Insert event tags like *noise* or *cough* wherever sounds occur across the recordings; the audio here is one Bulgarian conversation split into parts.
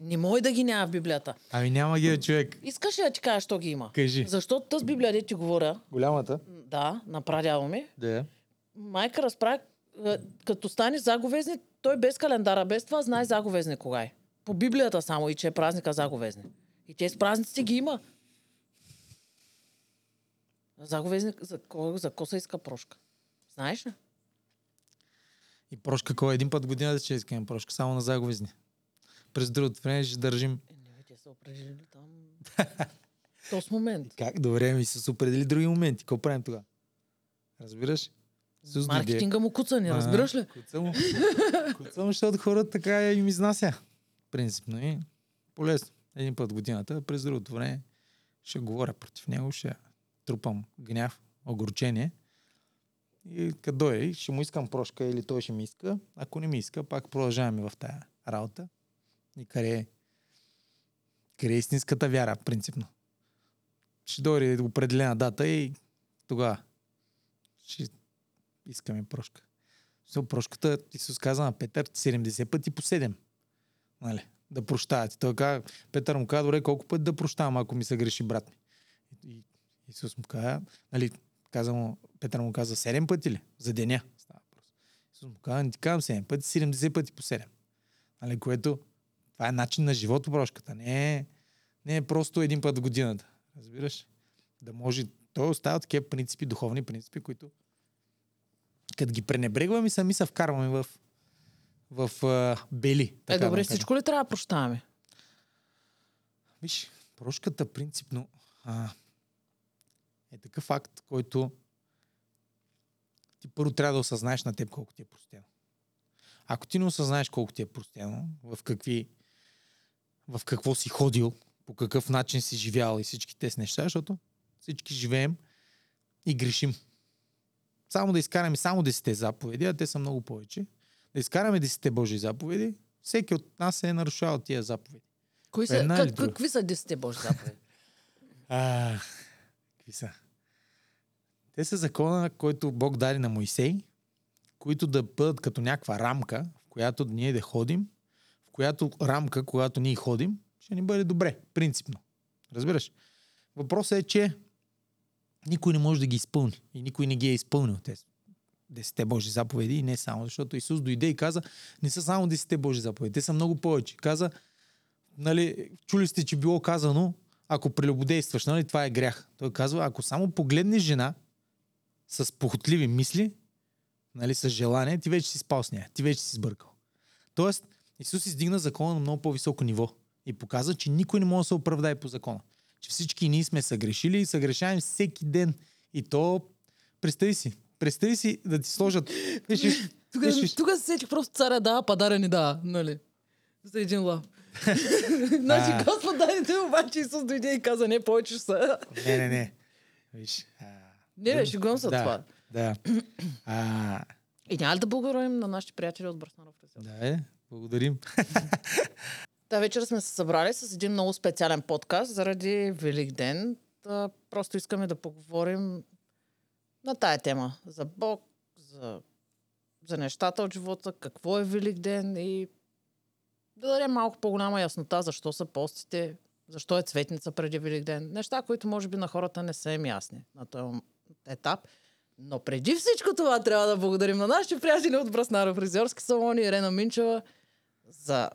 Не може да ги няма в Библията. Ами няма ги, човек. Искаш ли да ти кажа, що ги има? Кажи. Защото тази Библия, де ти говоря, Голямата? да, на прадядо ми, Да. майка разправя, е, като стане заговезни, той без календара, без това знае заговезни кога е. По Библията само и че е празника заговезни. И те с празниците ги има. Заговезни, за, кой, за ко се иска прошка? Знаеш ли? И прошка кой един път в годината ще искаме прошка, само на заговизни. През другото време ще държим. Е, не, те са определили там. *laughs* Тос момент. Как? Добре, ми се определи други моменти. Какво правим тогава? Разбираш? Дойде. Маркетинга му куцани, разбираш ли? Куца му. Куца му, защото хората така им изнася. Принципно и полезно. Един път годината, през другото време ще говоря против него, ще трупам гняв, огорчение. И като дойде, ще му искам прошка или той ще ми иска. Ако не ми иска, пак продължаваме в тая работа. И къде къде е истинската вяра, принципно. Ще дойде определена дата и тогава ще искаме прошка. So, прошката, Исус каза на Петър 70 пъти по 7. Нали? Да прощавате. Той каза, Петър му каза, добре, колко пъти да прощавам, ако ми се греши брат ми. И Исус му каза, нали, каза му, Петър му каза 7 пъти ли? За деня. Става. Исус му каза, не ти казвам 7 пъти, 70 пъти по 7. Нали, което, това е начин на живот прошката. Не е, не е просто един път в годината. Разбираш? Да може, той остава такива принципи, духовни принципи, които като ги пренебрегваме, сами се вкарваме в, в а, бели. Е, така да добре, кажем. всичко ли трябва да прощаваме? Виж, прошката принципно а, е такъв факт, който ти първо трябва да осъзнаеш на теб колко ти е простено. Ако ти не осъзнаеш колко ти е простено, в какви в какво си ходил, по какъв начин си живял и всички тези неща, защото всички живеем и грешим. Само да изкараме само 10 заповеди, а те са много повече. Да изкараме 10 Божии заповеди, всеки от нас е нарушавал тия заповеди. Кои са, Една как, какви са 10 Божи заповеди? *laughs* А, какви са? Те са закона, който Бог даде на Моисей, които да бъдат като някаква рамка, в която ние да ходим, която рамка, когато ние ходим, ще ни бъде добре, принципно. Разбираш? Въпросът е, че никой не може да ги изпълни. И никой не ги е изпълнил тези десете Божи заповеди и не само, защото Исус дойде и каза, не са само десете Божи заповеди, те са много повече. Каза, нали, чули сте, че било казано, ако прелюбодействаш, нали, това е грях. Той казва, ако само погледнеш жена с похотливи мисли, нали, с желание, ти вече си спал с нея, ти вече си сбъркал. Тоест, Исус издигна закона на много по-високо ниво и показа, че никой не може да се оправдае по закона. Че всички ние сме съгрешили и съгрешаем всеки ден. И то, представи си, представи си да ти сложат... *laughs* Тук, тук се сетих просто царя дава, падаря ни дава, нали? За един лав. *laughs* значи. Господ даде те, обаче Исус дойде и каза, не, повече ще са. Не, не, не. Виж. А, Не, бе, шегувам се да, това. Да. А, И няма ли да благодарим на нашите приятели от Бръснаров да, е. Благодарим. *laughs* Та вечер сме се събрали с един много специален подкаст заради Велик ден. Просто искаме да поговорим на тая тема. За Бог, за, за нещата от живота, какво е Велик ден и да дадем малко по-голяма яснота защо са постите, защо е цветница преди Велик ден. Неща, които може би на хората не са им ясни на този етап. Но преди всичко това трябва да благодарим на нашите приятели от Браснаров фризьорски салон и Ирена Минчева за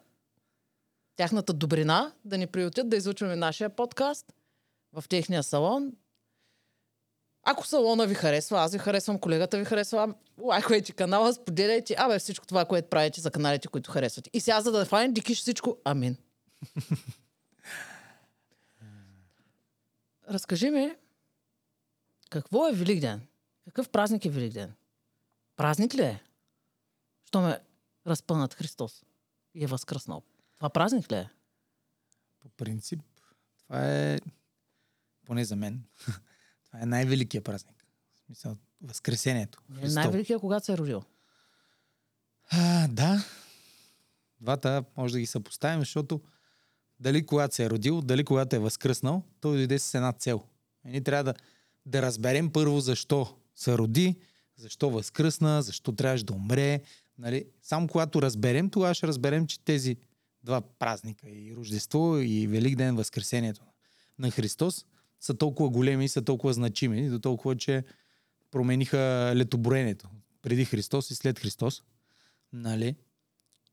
тяхната добрина да ни приютят да изучваме нашия подкаст в техния салон. Ако салона ви харесва, аз ви харесвам, колегата ви харесва, лайквайте канала, споделяйте, абе всичко това, което правите за каналите, които харесвате. И сега, за да фанем дикиш всичко, амин. *laughs* Разкажи ми, какво е Великден? Какъв празник е Великден? Празник ли е? Що ме разпънат Христос и е възкръснал? Това празник ли е? По принцип, това е, поне за мен, *laughs* това е най-великият празник. В смисъл, Възкресението. Е най-великият, когато се е родил. А, да. Двата може да ги съпоставим, защото дали когато се е родил, дали когато е възкръснал, той дойде с една цел. И ние трябва да, да разберем първо защо се роди, защо възкръсна, защо трябваше да умре. Нали? Само когато разберем, тогава ще разберем, че тези два празника, и Рождество, и Велик ден, Възкресението на Христос, са толкова големи и са толкова значими, до толкова, че промениха летоброенето преди Христос и след Христос. Нали?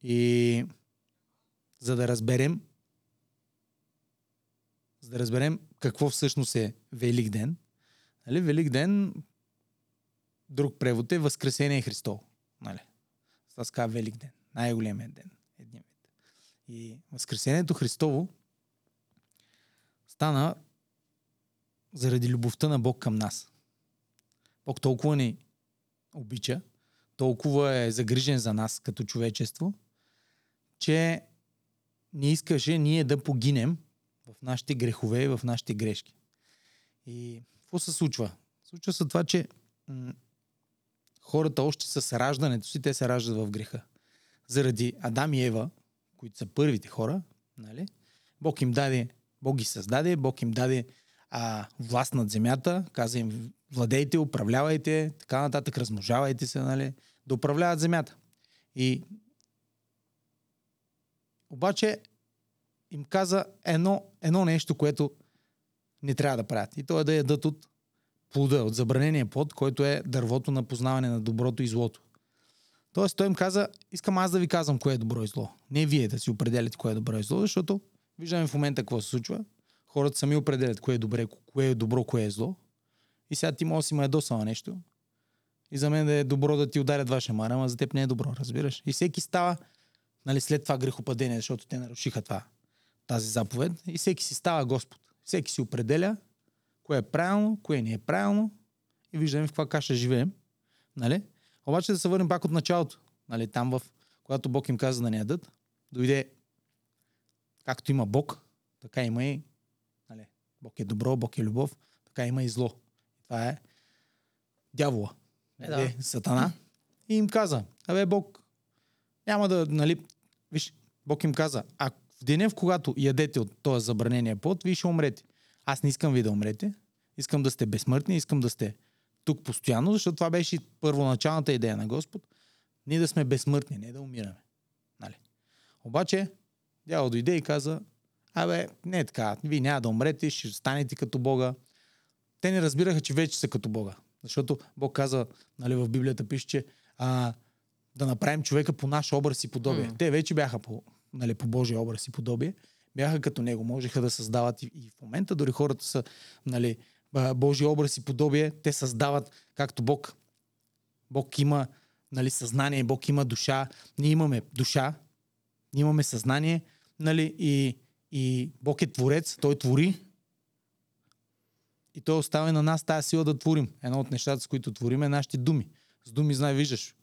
И за да разберем за да разберем какво всъщност е Велик ден. Нали? Велик ден, друг превод е Възкресение Христово. Нали? Това се Велик ден. Най-големият ден. Едния вид. И Възкресението Христово стана заради любовта на Бог към нас. Бог толкова ни обича, толкова е загрижен за нас като човечество, че не искаше ние да погинем в нашите грехове и в нашите грешки. И какво се случва? Случва се това, че хората още с раждането си, те се раждат в греха. Заради Адам и Ева, които са първите хора, нали? Бог им даде, Бог ги създаде, Бог им даде а, власт над земята, каза им владейте, управлявайте, така нататък, размножавайте се, нали, да управляват земята. И обаче им каза едно, едно нещо, което не трябва да правят. И то е да ядат от плода, от забранения плод, който е дървото на познаване на доброто и злото. Тоест той им каза, искам аз да ви казвам кое е добро и зло. Не вие да си определите кое е добро и зло, защото виждаме в момента какво се случва. Хората сами определят кое е, добре, кое е добро, кое е зло. И сега ти може да си ме ядосала нещо. И за мен да е добро да ти ударят ваша мара, ама за теб не е добро, разбираш? И всеки става нали, след това грехопадение, защото те нарушиха това, тази заповед. И всеки си става Господ. Всеки си определя кое е правилно, кое не е правилно. И виждаме в каква каша живеем. Нали? Обаче да се върнем пак от началото. Нали, там, в, когато Бог им каза да не ядат, дойде както има Бог, така има и нали, Бог е добро, Бог е любов, така има и зло. Това е дявола. Е, Нали, да. Сатана. И им каза, абе Бог, няма да, нали, виж, Бог им каза, а в деня, в когато ядете от този забранения плод, вие ще умрете. Аз не искам ви да умрете, искам да сте безсмъртни, искам да сте тук постоянно, защото това беше и първоначалната идея на Господ. Ние да сме безсмъртни, не да умираме. Нали? Обаче, дявол дойде и каза, абе, не е така, вие няма да умрете, ще станете като Бога. Те не разбираха, че вече са като Бога. Защото Бог каза, нали, в Библията пише, че а, да направим човека по наш образ и подобие. М. Те вече бяха по, нали, по Божия образ и подобие. Бяха като него, можеха да създават и, и в момента дори хората са нали, а, Божия образ и подобие. Те създават както Бог. Бог има нали, съзнание, Бог има душа. Ние имаме душа, ние имаме съзнание нали, и, и Бог е творец, Той твори. И Той оставя на нас тази сила да творим. Едно от нещата, с които творим е нашите думи. С думи, знай, виждаш.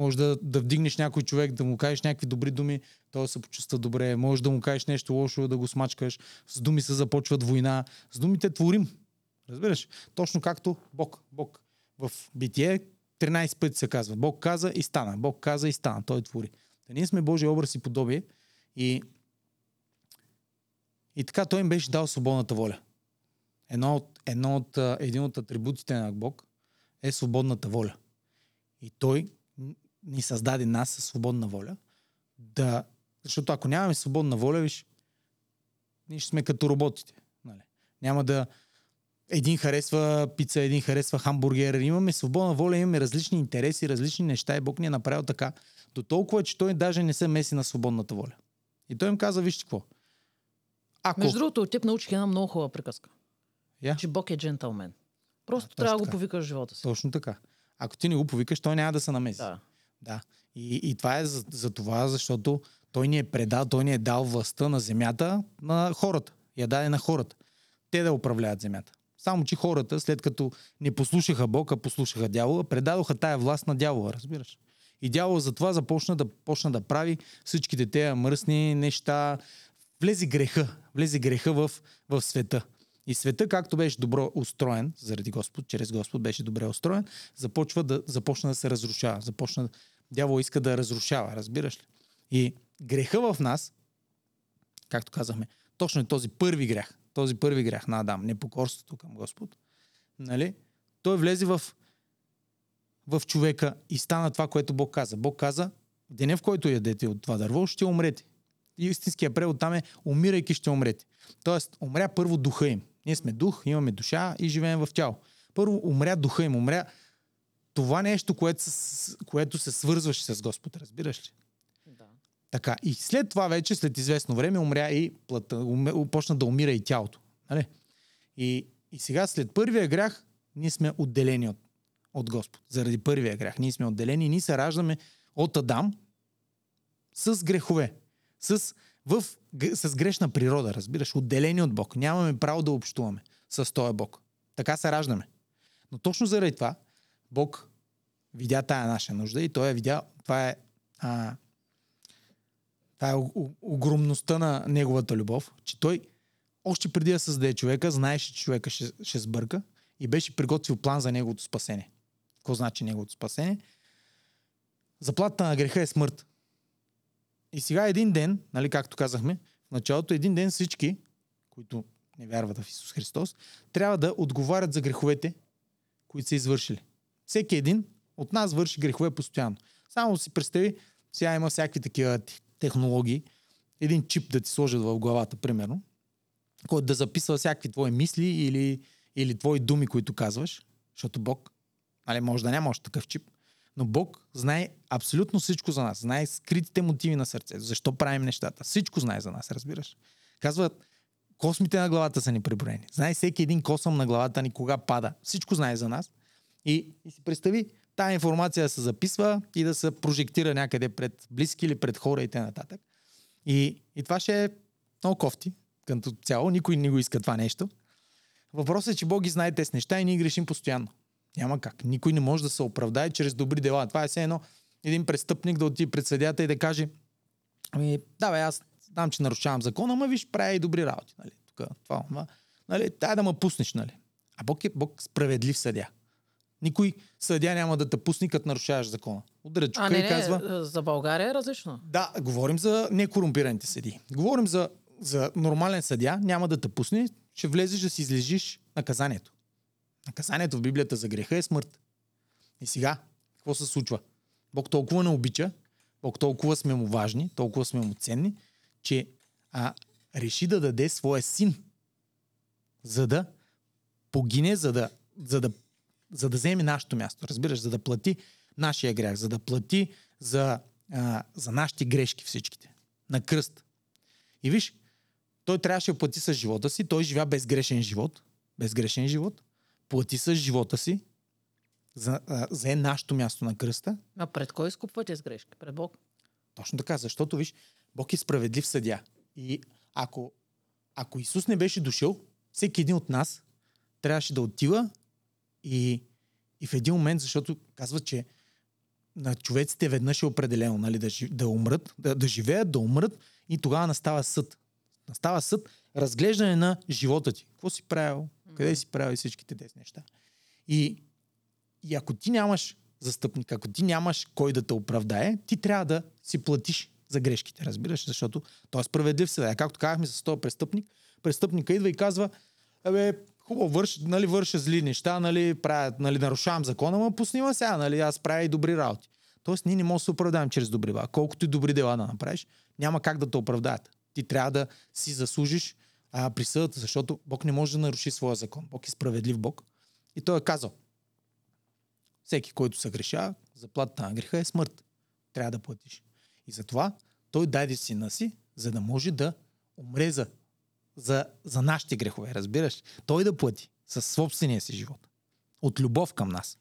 Може да, да вдигнеш някой човек, да му кажеш някакви добри думи, той се почувства добре. Може да му кажеш нещо лошо, да го смачкаш. С думи се започват война. С думите творим. Разбираш? Точно както Бог. Бог в битие 13 пъти се казва. Бог каза и стана. Бог каза и стана. Той твори. Та ние сме Божия образ и подобие. И, и така той им беше дал свободната воля. Едно от, едно от, един от атрибутите на Бог е свободната воля. И той ни създаде нас със свободна воля. Да, защото ако нямаме свободна воля, виж, ние ще сме като роботите. Нали? Няма да... Един харесва пица, един харесва хамбургер. Имаме свободна воля, имаме различни интереси, различни неща и Бог ни е направил така. До толкова, че той даже не се меси на свободната воля. И той им каза, вижте какво. Ако... Между другото, от теб научих една много хубава приказка. Я? Че Бог е джентълмен. Просто точно трябва да го повикаш в живота си. Точно така. Ако ти не го повикаш, той няма да се намеси. Да. Да. И, и това е за, за това, защото той ни е предал, той ни е дал властта на земята на хората. Я даде на хората. Те да управляват земята. Само, че хората, след като не послушаха Бог, а послушаха дявола, предадоха тая власт на дявола, разбираш. И дявола затова започна да, почна да прави всичките тези мръсни неща. Влезе греха. Влезе греха в, в света. И света, както беше добро устроен, заради Господ, чрез Господ беше добре устроен, започва да, започна да се разрушава. Започна, дявол иска да разрушава, разбираш ли? И греха в нас, както казахме, точно е този първи грях, този първи грях на Адам, непокорството към Господ, нали? той влезе в, в човека и стана това, което Бог каза. Бог каза, деня в който ядете от това дърво, ще умрете. истинския превод там е умирайки ще умрете. Тоест, умря първо духа им. Ние сме дух, имаме душа и живеем в тяло. Първо умря духа им, умря това нещо, което, което се свързваше с Господ, разбираш ли? Да. Така. И след това вече, след известно време, умря и уме, почна да умира и тялото. Нали? И, и сега, след първия грях, ние сме отделени от, от Господ. Заради първия грях. Ние сме отделени ние се раждаме от Адам с грехове. С, в, с грешна природа, разбираш. Отделени от Бог. Нямаме право да общуваме с този Бог. Така се раждаме. Но точно заради това, Бог видя тая наша нужда и той я видя, това е, а, това е огромността на неговата любов, че той още преди да създаде човека, знаеше, че човека ще, ще сбърка и беше приготвил план за неговото спасение. Какво значи неговото спасение? Заплата на греха е смърт. И сега един ден, нали, както казахме, в началото един ден всички, които не вярват в Исус Христос, трябва да отговарят за греховете, които са извършили. Всеки един от нас върши грехове постоянно. Само си представи, сега има всякакви такива технологии, един чип да ти сложат в главата, примерно, който да записва всякакви твои мисли или, или твои думи, които казваш, защото Бог, нали, може да няма още такъв чип, но Бог знае абсолютно всичко за нас. Знае скритите мотиви на сърцето. Защо правим нещата. Всичко знае за нас, разбираш. Казват, космите на главата са ни приброени. Знае всеки един косъм на главата ни кога пада. Всичко знае за нас. И, и си представи, тази информация да се записва и да се прожектира някъде пред близки или пред хора и т.н. И, и това ще е много кофти, като цяло. Никой не го иска това нещо. Въпросът е, че Бог ги знае тези неща и ние грешим постоянно. Няма как. Никой не може да се оправдае чрез добри дела. Това е все едно един престъпник да отиде пред съдята и да каже ами, да бе, аз знам, че нарушавам закона, ама виж, правя и добри работи. Нали? Тук, това, това. Нали? Дай да ме пуснеш, нали? А Бог е Бог справедлив съдя. Никой съдя няма да те пусне, като нарушаваш закона. Удря чука а, не, и казва... Не, за България е различно. Да, говорим за некорумпираните съди. Говорим за, за нормален съдя, няма да те пусне, ще влезеш да си излежиш наказанието. Наказанието в Библията за греха е смърт. И сега, какво се случва? Бог толкова не обича, Бог толкова сме му важни, толкова сме му ценни, че а, реши да даде своя син, за да погине, за да, за да за да вземе нашето място, разбираш, за да плати нашия грях, за да плати за, а, за нашите грешки всичките. На кръст. И виж, той трябваше да плати с живота си, той живя безгрешен живот, безгрешен живот, плати с живота си, за, а, за нашето място на кръста. А пред кой изкупвате с грешки? Пред Бог? Точно така, защото виж, Бог е справедлив съдя. И ако, ако Исус не беше дошъл, всеки един от нас трябваше да отива и, и в един момент, защото казва, че на човеците веднъж е определено нали, да, да умрат, да, да живеят, да умрат и тогава настава съд. Настава съд, разглеждане на живота ти. Какво си правил, къде си правил и всичките тези неща. И, и ако ти нямаш застъпник, ако ти нямаш кой да те оправдае, ти трябва да си платиш за грешките, разбираш, защото той е справедлив сега. Както казахме с този престъпник, престъпника идва и казва, абе, хубаво, върш, нали, върша зли неща, нали, правя, нали, нарушавам закона, но пусни сега, нали, аз правя и добри работи. Тоест, ние не можем да се оправдаем чрез добри дела. Колкото и добри дела да направиш, няма как да те оправдаят. Ти трябва да си заслужиш а, присъдата, защото Бог не може да наруши своя закон. Бог е справедлив Бог. И той е казал, всеки, който се греша, заплатата на греха е смърт. Трябва да платиш. И затова той даде сина си, за да може да умре за за, за нашите грехове, разбираш? Той да плати със собствения си живот. От любов към нас.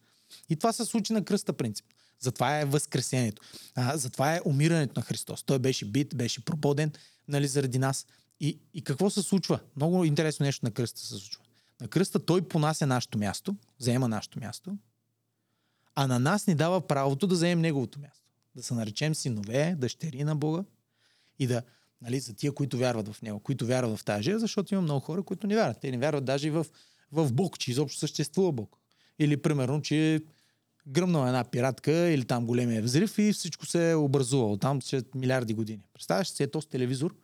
И това се случи на кръста принцип. Затова е възкресението. А, затова е умирането на Христос. Той беше бит, беше прободен нали, заради нас. И, и какво се случва? Много интересно нещо на кръста се случва. На кръста той понася нашето място, заема нашето място, а на нас ни дава правото да вземем неговото място. Да се наречем синове, дъщери на Бога и да, Нали, за тия, които вярват в него, които вярват в тази защото има много хора, които не вярват. Те не вярват даже и в, в Бог, че изобщо съществува Бог. Или, примерно, че е гръмнала една пиратка или там големия взрив и всичко се е образувало там след милиарди години. Представяш си, е този телевизор,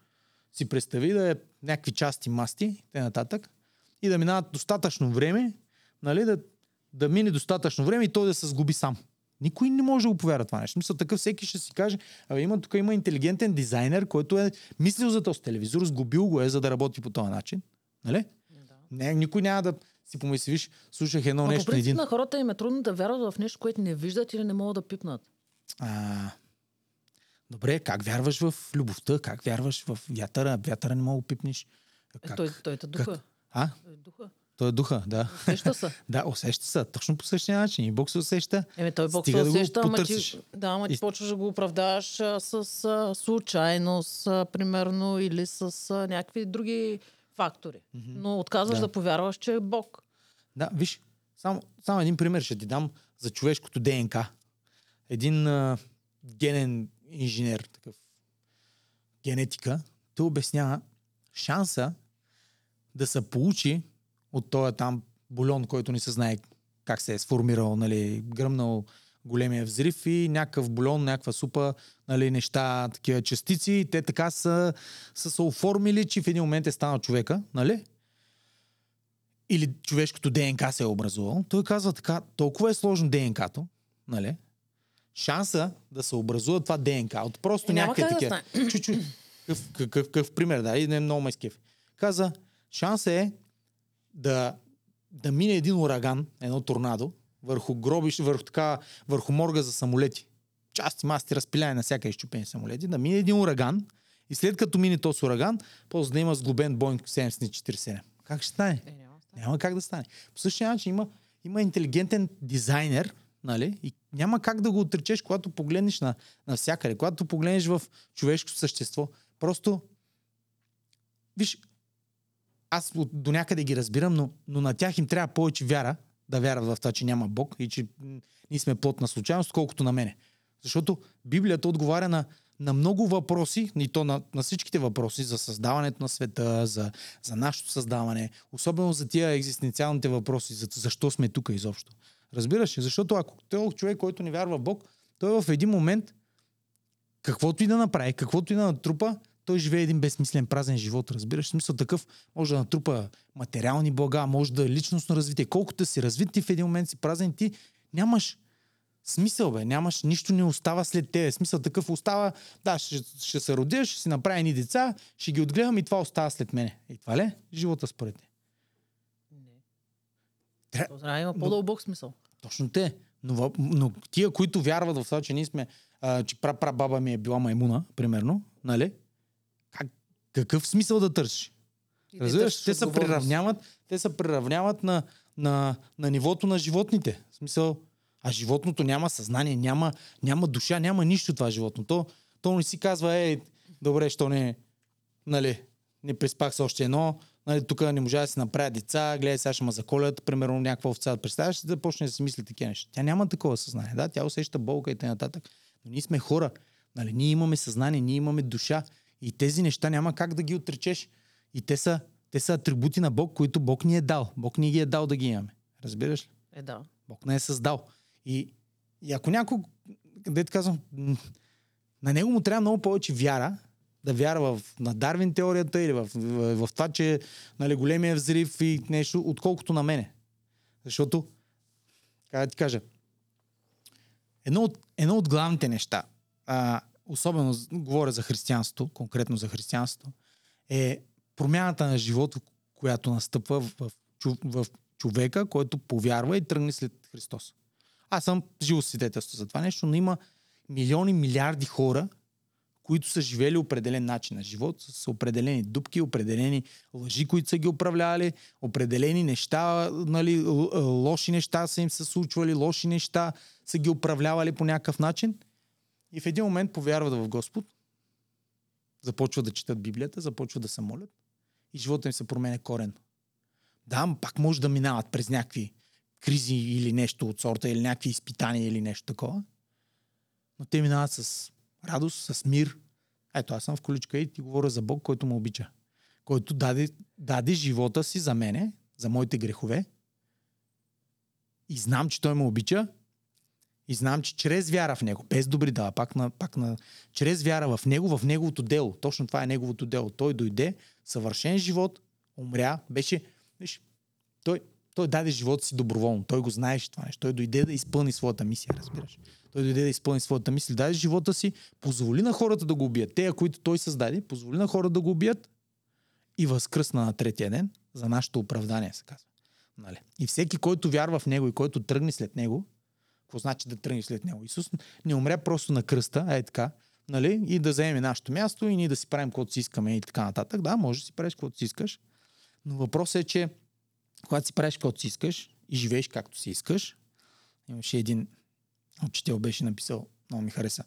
си представи да е някакви части масти, те нататък, и да минават достатъчно време, нали, да, да мине достатъчно време и той да се сгуби сам. Никой не може да го повярва това нещо. Мисля, такъв всеки ще си каже, абе има, тук има интелигентен дизайнер, който е мислил за този телевизор, сгубил го е, за да работи по този начин. Нали? Да. Не, никой няма да си помисли, виж, слушах едно Но по нещо на принцип един. на хората им е трудно да вярват в нещо, което не виждат или не могат да пипнат. А, добре, как вярваш в любовта? Как вярваш в вятъра? Вятъра не мога да пипнеш. Е, Как? той, той те духа. А? Той е духа. Той е духа, да. Усеща се. *laughs* Да, усеща се. Точно по същия начин. И Бог се усеща. Еме, той Бог се да усеща, ама ти, да, ама ти И- почваш да го оправдаваш а, с а, случайност, а, примерно, или с а, някакви други фактори. Но отказваш Да. да. повярваш, че е Бог. Да, виж, само, само един пример ще ти дам за човешкото ДНК. Един а, генен инженер, такъв генетика, той обяснява шанса да се получи от този там бульон, който не се знае как се е сформирал, нали, гръмнал големия взрив и някакъв бульон, някаква супа, нали, неща, такива частици, и те така са, са се оформили, че в един момент е станал човека, нали? или човешкото ДНК се е образувало, той казва така, толкова е сложно ДНК-то, нали? Шанса да се образува това ДНК от просто Е, някакви да такива. Какъв, какъв, какъв пример, да, и не е много ме скеф. Каза, шанса е да, да мине един ураган, едно торнадо, върху гробиш, върху, така, върху морга за самолети. Части, масти, разпиляне на всяка изчупени самолети, да мине един ураган и след като мине този ураган, после да има сглобен Boeing 747. Как ще стане? Е, няма стане. Няма как да стане. По същия начин има, има интелигентен дизайнер, нали? И няма как да го отречеш, когато погледнеш на, навсякъде, когато погледнеш в човешкото същество. Просто, виж, аз до някъде ги разбирам, но, но на тях им трябва повече вяра, да вярват в това, че няма Бог и че ние сме плод на случайност, колкото на мене. Защото Библията отговаря на, на много въпроси, и то на, на всичките въпроси за създаването на света, за, за нашето създаване, особено за тия екзистенциалните въпроси, за защо сме тук изобщо. Разбираш ли? Защото ако той е човек, който не вярва в Бог, той в един момент, каквото и да направи, каквото и да натрупа, той живее един безсмислен празен живот, разбираш? В смисъл такъв, може да натрупа материални блага, може да е личностно развитие. Колкото си развит, ти в един момент си празен, ти нямаш смисъл, бе. Нямаш, нищо не остава след тебе. Смисъл такъв остава, да, ще, ще се родя, ще си направя едни деца, ще ги отгледам и това остава след мене. И това ли е живота според те? Не. Тря- То трябва да има по-дълбок смисъл. Точно те. Но, но тия, които вярват в това, че ние сме, а, че баба ми е била маймуна, примерно, нали? Как, какъв смисъл да търсиш? Разбираш, те се приравняват, те се приравняват на, на, на нивото на животните. В смисъл, а животното няма съзнание, няма, няма душа, няма нищо това животно. То, то не си казва, е, добре, що не, нали, не преспах с още едно, нали, тук не можа да си направя деца, гледай, сега ще ме заколят, примерно някаква овца. Представяш да почне да си мисли такива неща? Тя няма такова съзнание. Да, тя усеща болка и т.н. Но ние сме хора. Нали, ние имаме съзнание, ние имаме душа. И тези неща няма как да ги отречеш. И те са, те са атрибути на Бог, които Бог ни е дал. Бог ни ги е дал да ги имаме. Разбираш ли? Е, да. Бог не е създал. И, и ако някой, където казвам, на него му трябва много повече вяра, да вярва в, на Дарвин теорията или в, в, в това, че нали, големия взрив и нещо, отколкото на мене. Защото, как да ти кажа, едно от, едно от главните неща, а, особено говоря за християнството, конкретно за християнството, е промяната на живота, която настъпва в, в, в човека, който повярва и тръгне след Христос. Аз съм живо свидетелство за това нещо, но има милиони, милиарди хора, които са живели определен начин на живот, с определени дупки, определени лъжи, които са ги управлявали, определени неща, нали, л- лоши неща са им се случвали, лоши неща са ги управлявали по някакъв начин. И в един момент повярват в Господ, започват да четат Библията, започват да се молят и живота им се променя корен. Да, пак може да минават през някакви кризи или нещо от сорта, или някакви изпитания или нещо такова. Но те минават с радост, с мир. Ето, аз съм в количка и ти говоря за Бог, който ме обича. Който даде, даде живота си за мене, за моите грехове. И знам, че Той ме обича. И знам, че чрез вяра в Него, без добри дела, пак на, пак на, чрез вяра в Него, в Неговото дело, точно това е Неговото дело. Той дойде, съвършен живот, умря, беше, виж, той, Той даде живота си доброволно. Той го знаеше това нещо. Той дойде да изпълни своята мисия, разбираш. Той дойде да изпълни своята мисия. Даде живота си, позволи на хората да го убият. Те, които той създаде, позволи на хората да го убият и възкръсна на третия ден за нашето оправдание, се казва. Нали? И всеки, който вярва в него и който тръгне след него, какво значи да тръгне след него? Исус не умря просто на кръста, е така, нали? и да заеме нашето място и ние да си правим каквото си искаме и така нататък. Да, може да си правиш каквото си искаш, но въпросът е, че когато си правиш каквото си искаш и живееш както си искаш, имаше един учител беше написал, много ми хареса.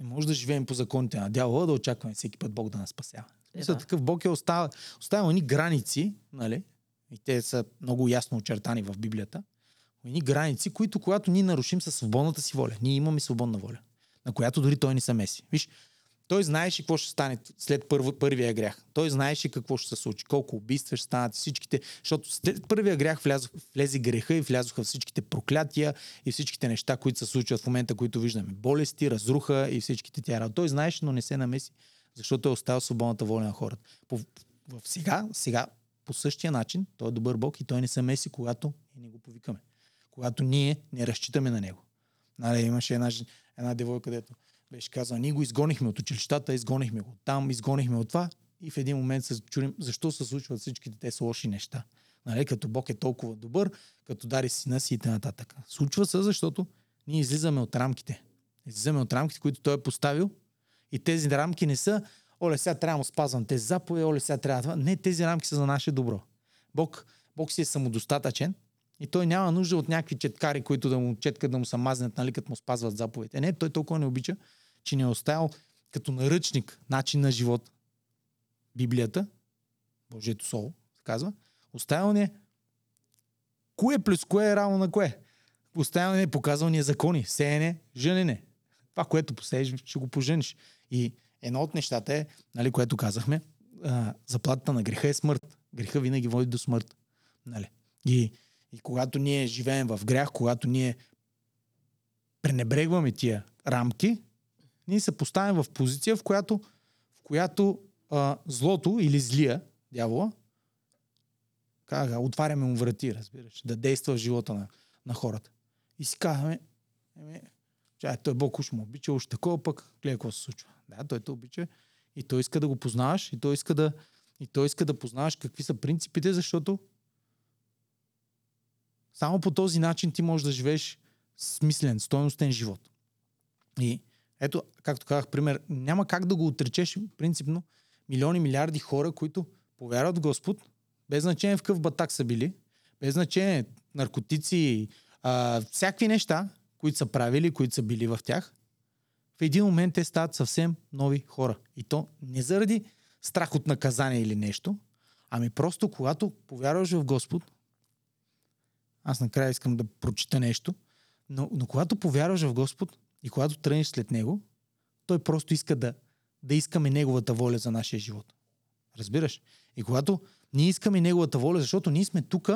Не може да живеем по законите на дявола, да очакваме всеки път Бог да нас спасява. Е, да. такъв Бог е оставил, оставил ни граници, нали? и те са много ясно очертани в Библията, ни граници, които когато ние нарушим със свободната си воля, ние имаме свободна воля, на която дори той не се меси. Виж, той знаеше какво ще стане след първо, първия грях. Той знаеше какво ще се случи, колко убийства ще станат всичките, защото след първия грях влязох, влезе греха и влязоха всичките проклятия и всичките неща, които се случват в момента, които виждаме. Болести, разруха и всичките тя Той знаеше, но не се намеси, защото е оставил свободната воля на хората. По, в сега, сега, по същия начин, той е добър Бог и той не се меси, когато не го повикаме. Когато ние не разчитаме на него. Нали, имаше една, една девойка, където беше казал, ние го изгонихме от училищата, изгонихме го там, изгонихме от това и в един момент се чудим защо се случват всичките тези лоши неща. Нали, като Бог е толкова добър, като дари сина си и т.н. Случва се, защото ние излизаме от рамките. Излизаме от рамките, които той е поставил и тези рамки не са оле, сега трябва да спазвам тези заповеди, оле, сега трябва това. Не, тези рамки са за наше добро. Бог, Бог си е самодостатъчен и той няма нужда от някакви четкари, които да му четкат, да му се мазнат, нали, като му спазват заповедите. Не, той толкова не обича, че не е оставил като наръчник начин на живот. Библията, Божието Слово, се казва, оставил ни е кое плюс кое е равно на кое. Оставил ни е, показал ни е закони, сеене, женене. Това, което посееш, ще го пожениш. И едно от нещата е, нали, което казахме, а, заплатата на греха е смърт. Греха винаги води до смърт. Нали? И и когато ние живеем в грях, когато ние пренебрегваме тия рамки, ние се поставим в позиция, в която, в която а, злото или злия, дявола, как, отваряме му врати, разбираш, да действа в живота на, на хората. И си казваме, еми, чай, той Бог уж му обича, уж такова пък, гледай какво се случва. Да, той те обича и той иска да го познаваш и той иска да, и той иска да познаваш какви са принципите, защото само по този начин ти можеш да живееш смислен, стойностен живот. И ето, както казах, пример, няма как да го отречеш принципно милиони, милиарди хора, които повярват в Господ, без значение в какъв батак са били, без значение наркотици, а, всякакви неща, които са правили, които са били в тях, в един момент те стават съвсем нови хора. И то не заради страх от наказание или нещо, ами просто когато повярваш в Господ, аз накрая искам да прочита нещо. Но, но когато повярваш в Господ и когато тръгнеш след Него, Той просто иска да, да искаме Неговата воля за нашия живот. Разбираш? И когато ние искаме Неговата воля, защото ние сме тук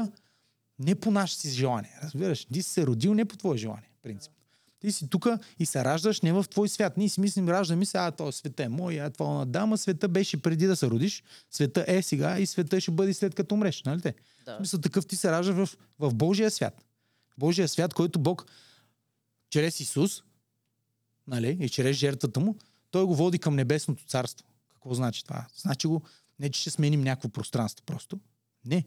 не по наше си желание. Разбираш? Ти си се родил не по твое желание, принцип. Ти си тук и се раждаш не в твой свят. Ние си мислим, раждаме се, а то света е мой, а това на дама. Света беше преди да се родиш. Света е сега и света ще бъде след като умреш. Нали те? Да. Мисля, такъв ти се ражда в, в Божия свят. Божия свят, който Бог чрез Исус нали, и чрез жертвата му, той го води към небесното царство. Какво значи това? Значи го, не че ще сменим някакво пространство просто. Не.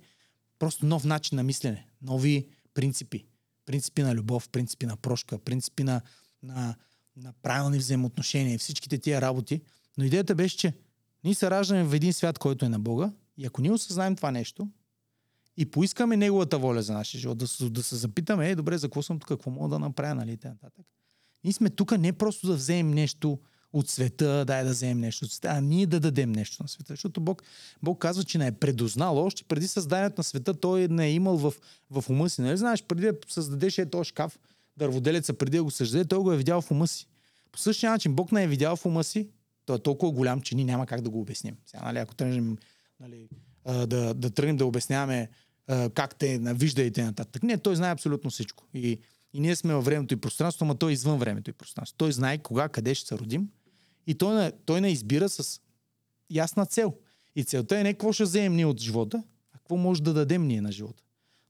Просто нов начин на мислене. Нови принципи принципи на любов, принципи на прошка, принципи на, на, на правилни взаимоотношения всичките тия работи. Но идеята беше, че ние се раждаме в един свят, който е на Бога и ако ние осъзнаем това нещо и поискаме Неговата воля за нашия живот, да, да се запитаме, е, добре, за какво съм тук, какво мога да направя, нали, нататък. Ние сме тук не просто да вземем нещо, от света, дай да вземем нещо от света, а ние да дадем нещо на света. Защото Бог, Бог казва, че не е предознал още преди създанието на света, той не е имал в, в ума си. Нали знаеш, преди да създадеш е този шкаф, дърводелеца, преди да го създаде, той го е видял в ума си. По същия начин Бог не е видял в ума си, той е толкова голям, че ние няма как да го обясним. Сега, нали, ако тръгнем нали, да, да тръгнем да обясняваме как те навижда и нататък. Не, той знае абсолютно всичко. И, и ние сме във времето и пространството, но той е извън времето и пространството. Той знае кога, къде ще се родим и той не, той не избира с ясна цел. И целта е не какво ще вземем ние от живота, а какво може да дадем ние на живота.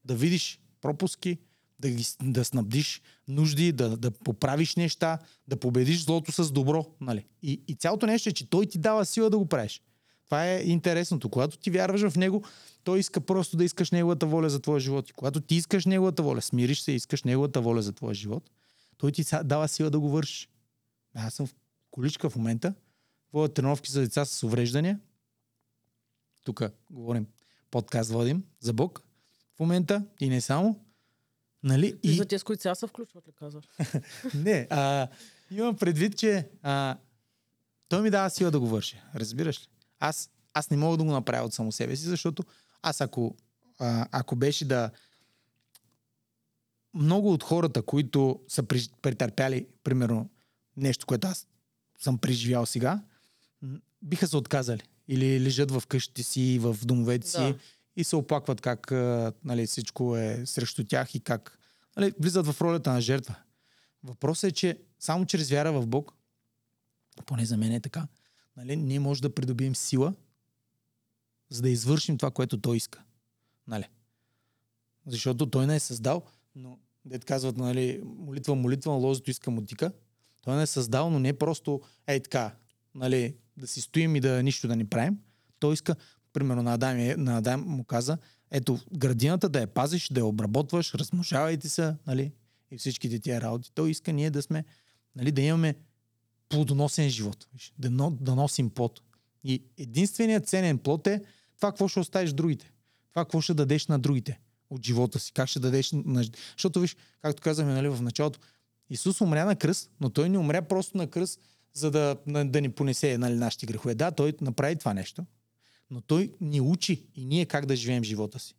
да видиш пропуски, да, ги, да снабдиш нужди, да, да поправиш неща, да победиш злото с добро. Нали? И, и цялото нещо е, че той ти дава сила да го правиш. Това е интересното. Когато ти вярваш в него, той иска просто да искаш неговата воля за твоя живот. И когато ти искаш неговата воля, смириш се и искаш неговата воля за твоя живот, той ти дава сила да го вършиш. Аз съм количка в момента, водя тренировки за деца с увреждания. Тук говорим, подкаст водим за Бог в момента и не само. Нали? И, и за тези, с които сега се включват ли казваш? *laughs* не, а, имам предвид, че а, той ми дава сила да го върши. Разбираш ли? Аз, аз не мога да го направя от само себе си, защото аз ако, а, ако беше да... Много от хората, които са претърпяли, примерно, нещо, което аз съм преживял сега, биха се отказали. Или лежат в къщите си, в домовете си да. и се оплакват как нали, всичко е срещу тях и как нали, влизат в ролята на жертва. Въпросът е, че само чрез вяра в Бог, поне за мен е така, нали, ние може да придобием сила, за да извършим това, което Той иска. Нали? Защото Той не е създал, но дет казват, нали, молитва, молитва, лозето иска мутика. Той не е създал, но не просто ей така, нали, да си стоим и да нищо да ни правим. Той иска, примерно на Адам, е, на Адам му каза, ето градината да я пазиш, да я обработваш, размножавайте се, нали, и всичките тия работи. Той иска ние да сме, нали, да имаме плодоносен живот, да, да носим плод. И единственият ценен плод е това, какво ще оставиш другите. Това, какво ще дадеш на другите от живота си. Как ще дадеш на... Защото, виж, както казахме нали, в началото, Исус умря на кръст, но той не умря просто на кръст, за да, да ни понесе нали, нашите грехове. Да, той направи това нещо, но той ни учи и ние как да живеем живота си.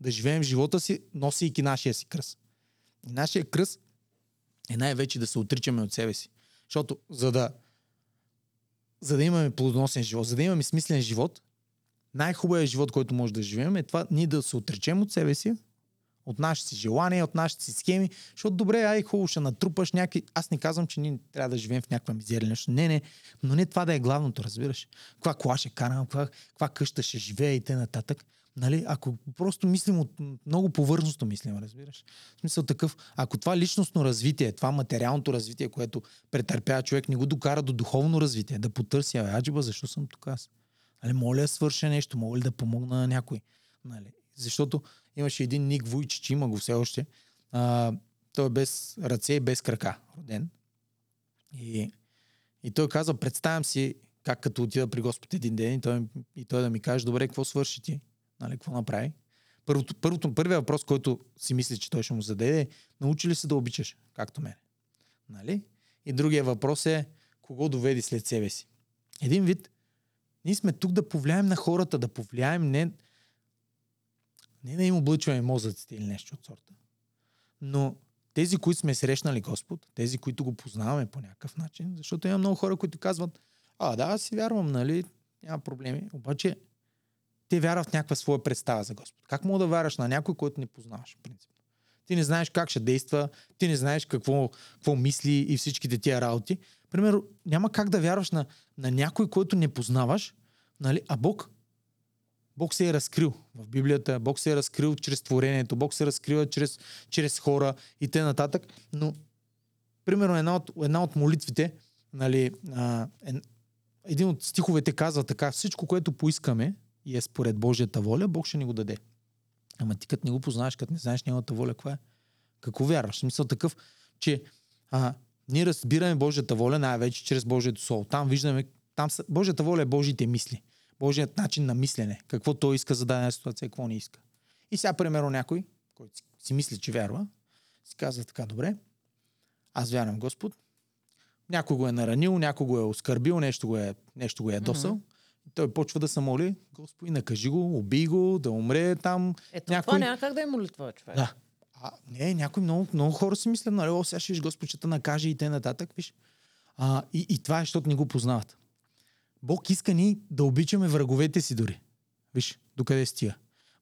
Да живеем живота си, носейки нашия си кръст. И нашия кръст е най-вече да се отричаме от себе си. Защото за да, за да имаме плодоносен живот, за да имаме смислен живот, най-хубавият живот, който може да живеем е това ние да се отречем от себе си, от нашите си желания, от нашите си схеми, защото добре, ай, хубаво, ще натрупаш някакви... Аз не казвам, че ние трябва да живеем в някаква мизерия нещо. Не, не, но не това да е главното, разбираш. Каква кола ще карам, каква, каква къща ще живее и т.н. Нали, ако просто мислим от много повърхностно мислим, разбираш. В смисъл такъв, ако това личностно развитие, това материалното развитие, което претърпява човек, не го докара до духовно развитие, да потърси, аджиба, защо съм тук аз? Нали, моля да свърша нещо, моля ли да помогна на някой. Нали, защото имаше един Ник Вуйчич, има го все още. А, той е без ръце и без крака роден. И, и той каза, представям си как като отида при Господ един ден и той, и той да ми каже, добре, какво свърши ти? Нали, какво направи? Първото, първото, първият въпрос, който си мисли, че той ще му зададе е, научи ли се да обичаш, както мен? Нали? И другия въпрос е, кого доведи след себе си? Един вид, ние сме тук да повлияем на хората, да повлияем не, не да им облъчваме мозъците или нещо от сорта. Но тези, които сме срещнали Господ, тези, които го познаваме по някакъв начин, защото има много хора, които казват, а, да, аз си вярвам, нали, няма проблеми. Обаче те вярват в някаква своя представа за Господ. Как мога да вярваш на някой, който не познаваш, в принцип? Ти не знаеш как ще действа, ти не знаеш какво, какво мисли и всичките тия работи. Примерно, няма как да вярваш на, на някой, който не познаваш, нали? а Бог Бог се е разкрил в Библията, Бог се е разкрил чрез творението, Бог се разкрива чрез, чрез хора и т.н. нататък. Но, примерно, една от, една от молитвите, нали, а, е, един от стиховете казва така, всичко, което поискаме и е според Божията воля, Бог ще ни го даде. Ама ти като не го познаваш, като не знаеш неговата воля, каква е? Какво вярваш? Смисъл такъв, че а, ние разбираме Божията воля най-вече чрез Божието Слово. Там виждаме, там са, Божията воля е Божите мисли. Божият начин на мислене. Какво той иска за дадена ситуация, какво не иска. И сега, примерно, някой, който си мисли, че вярва, си казва така, добре, аз вярвам Господ, някой го е наранил, някой го е оскърбил, нещо го е, нещо го е досъл. Mm-hmm. Той почва да се моли, Господи, накажи го, убий го, да умре там. Ето някой... това няма как да е молитва, човек. Да. А, не, някои много, много хора си мислят, нали, о, сега ще виж Господ, те накаже и те нататък, виж. А, и, и това е, защото не го познават. Бог иска ни да обичаме враговете си дори. Виж, докъде стига.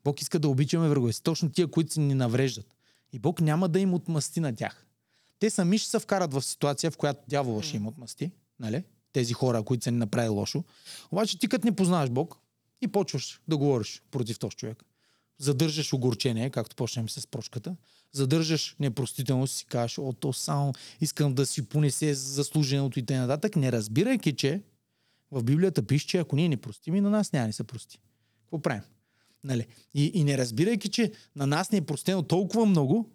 Бог иска да обичаме враговете си. Точно тия, които си ни навреждат. И Бог няма да им отмъсти на тях. Те сами ще се вкарат в ситуация, в която дявола ще им отмъсти. Нали? Тези хора, които са ни направили лошо. Обаче ти като не познаваш Бог и почваш да говориш против този човек. задържаш огорчение, както почнем с прошката, задържаш непростителност, си кажеш, о, то само искам да си понесе заслуженото и т.н. Не разбирайки, че в Библията пише, че ако ние не простим и на нас няма ни се прости. Какво правим? Нали? И, и не разбирайки, че на нас не е простено толкова много,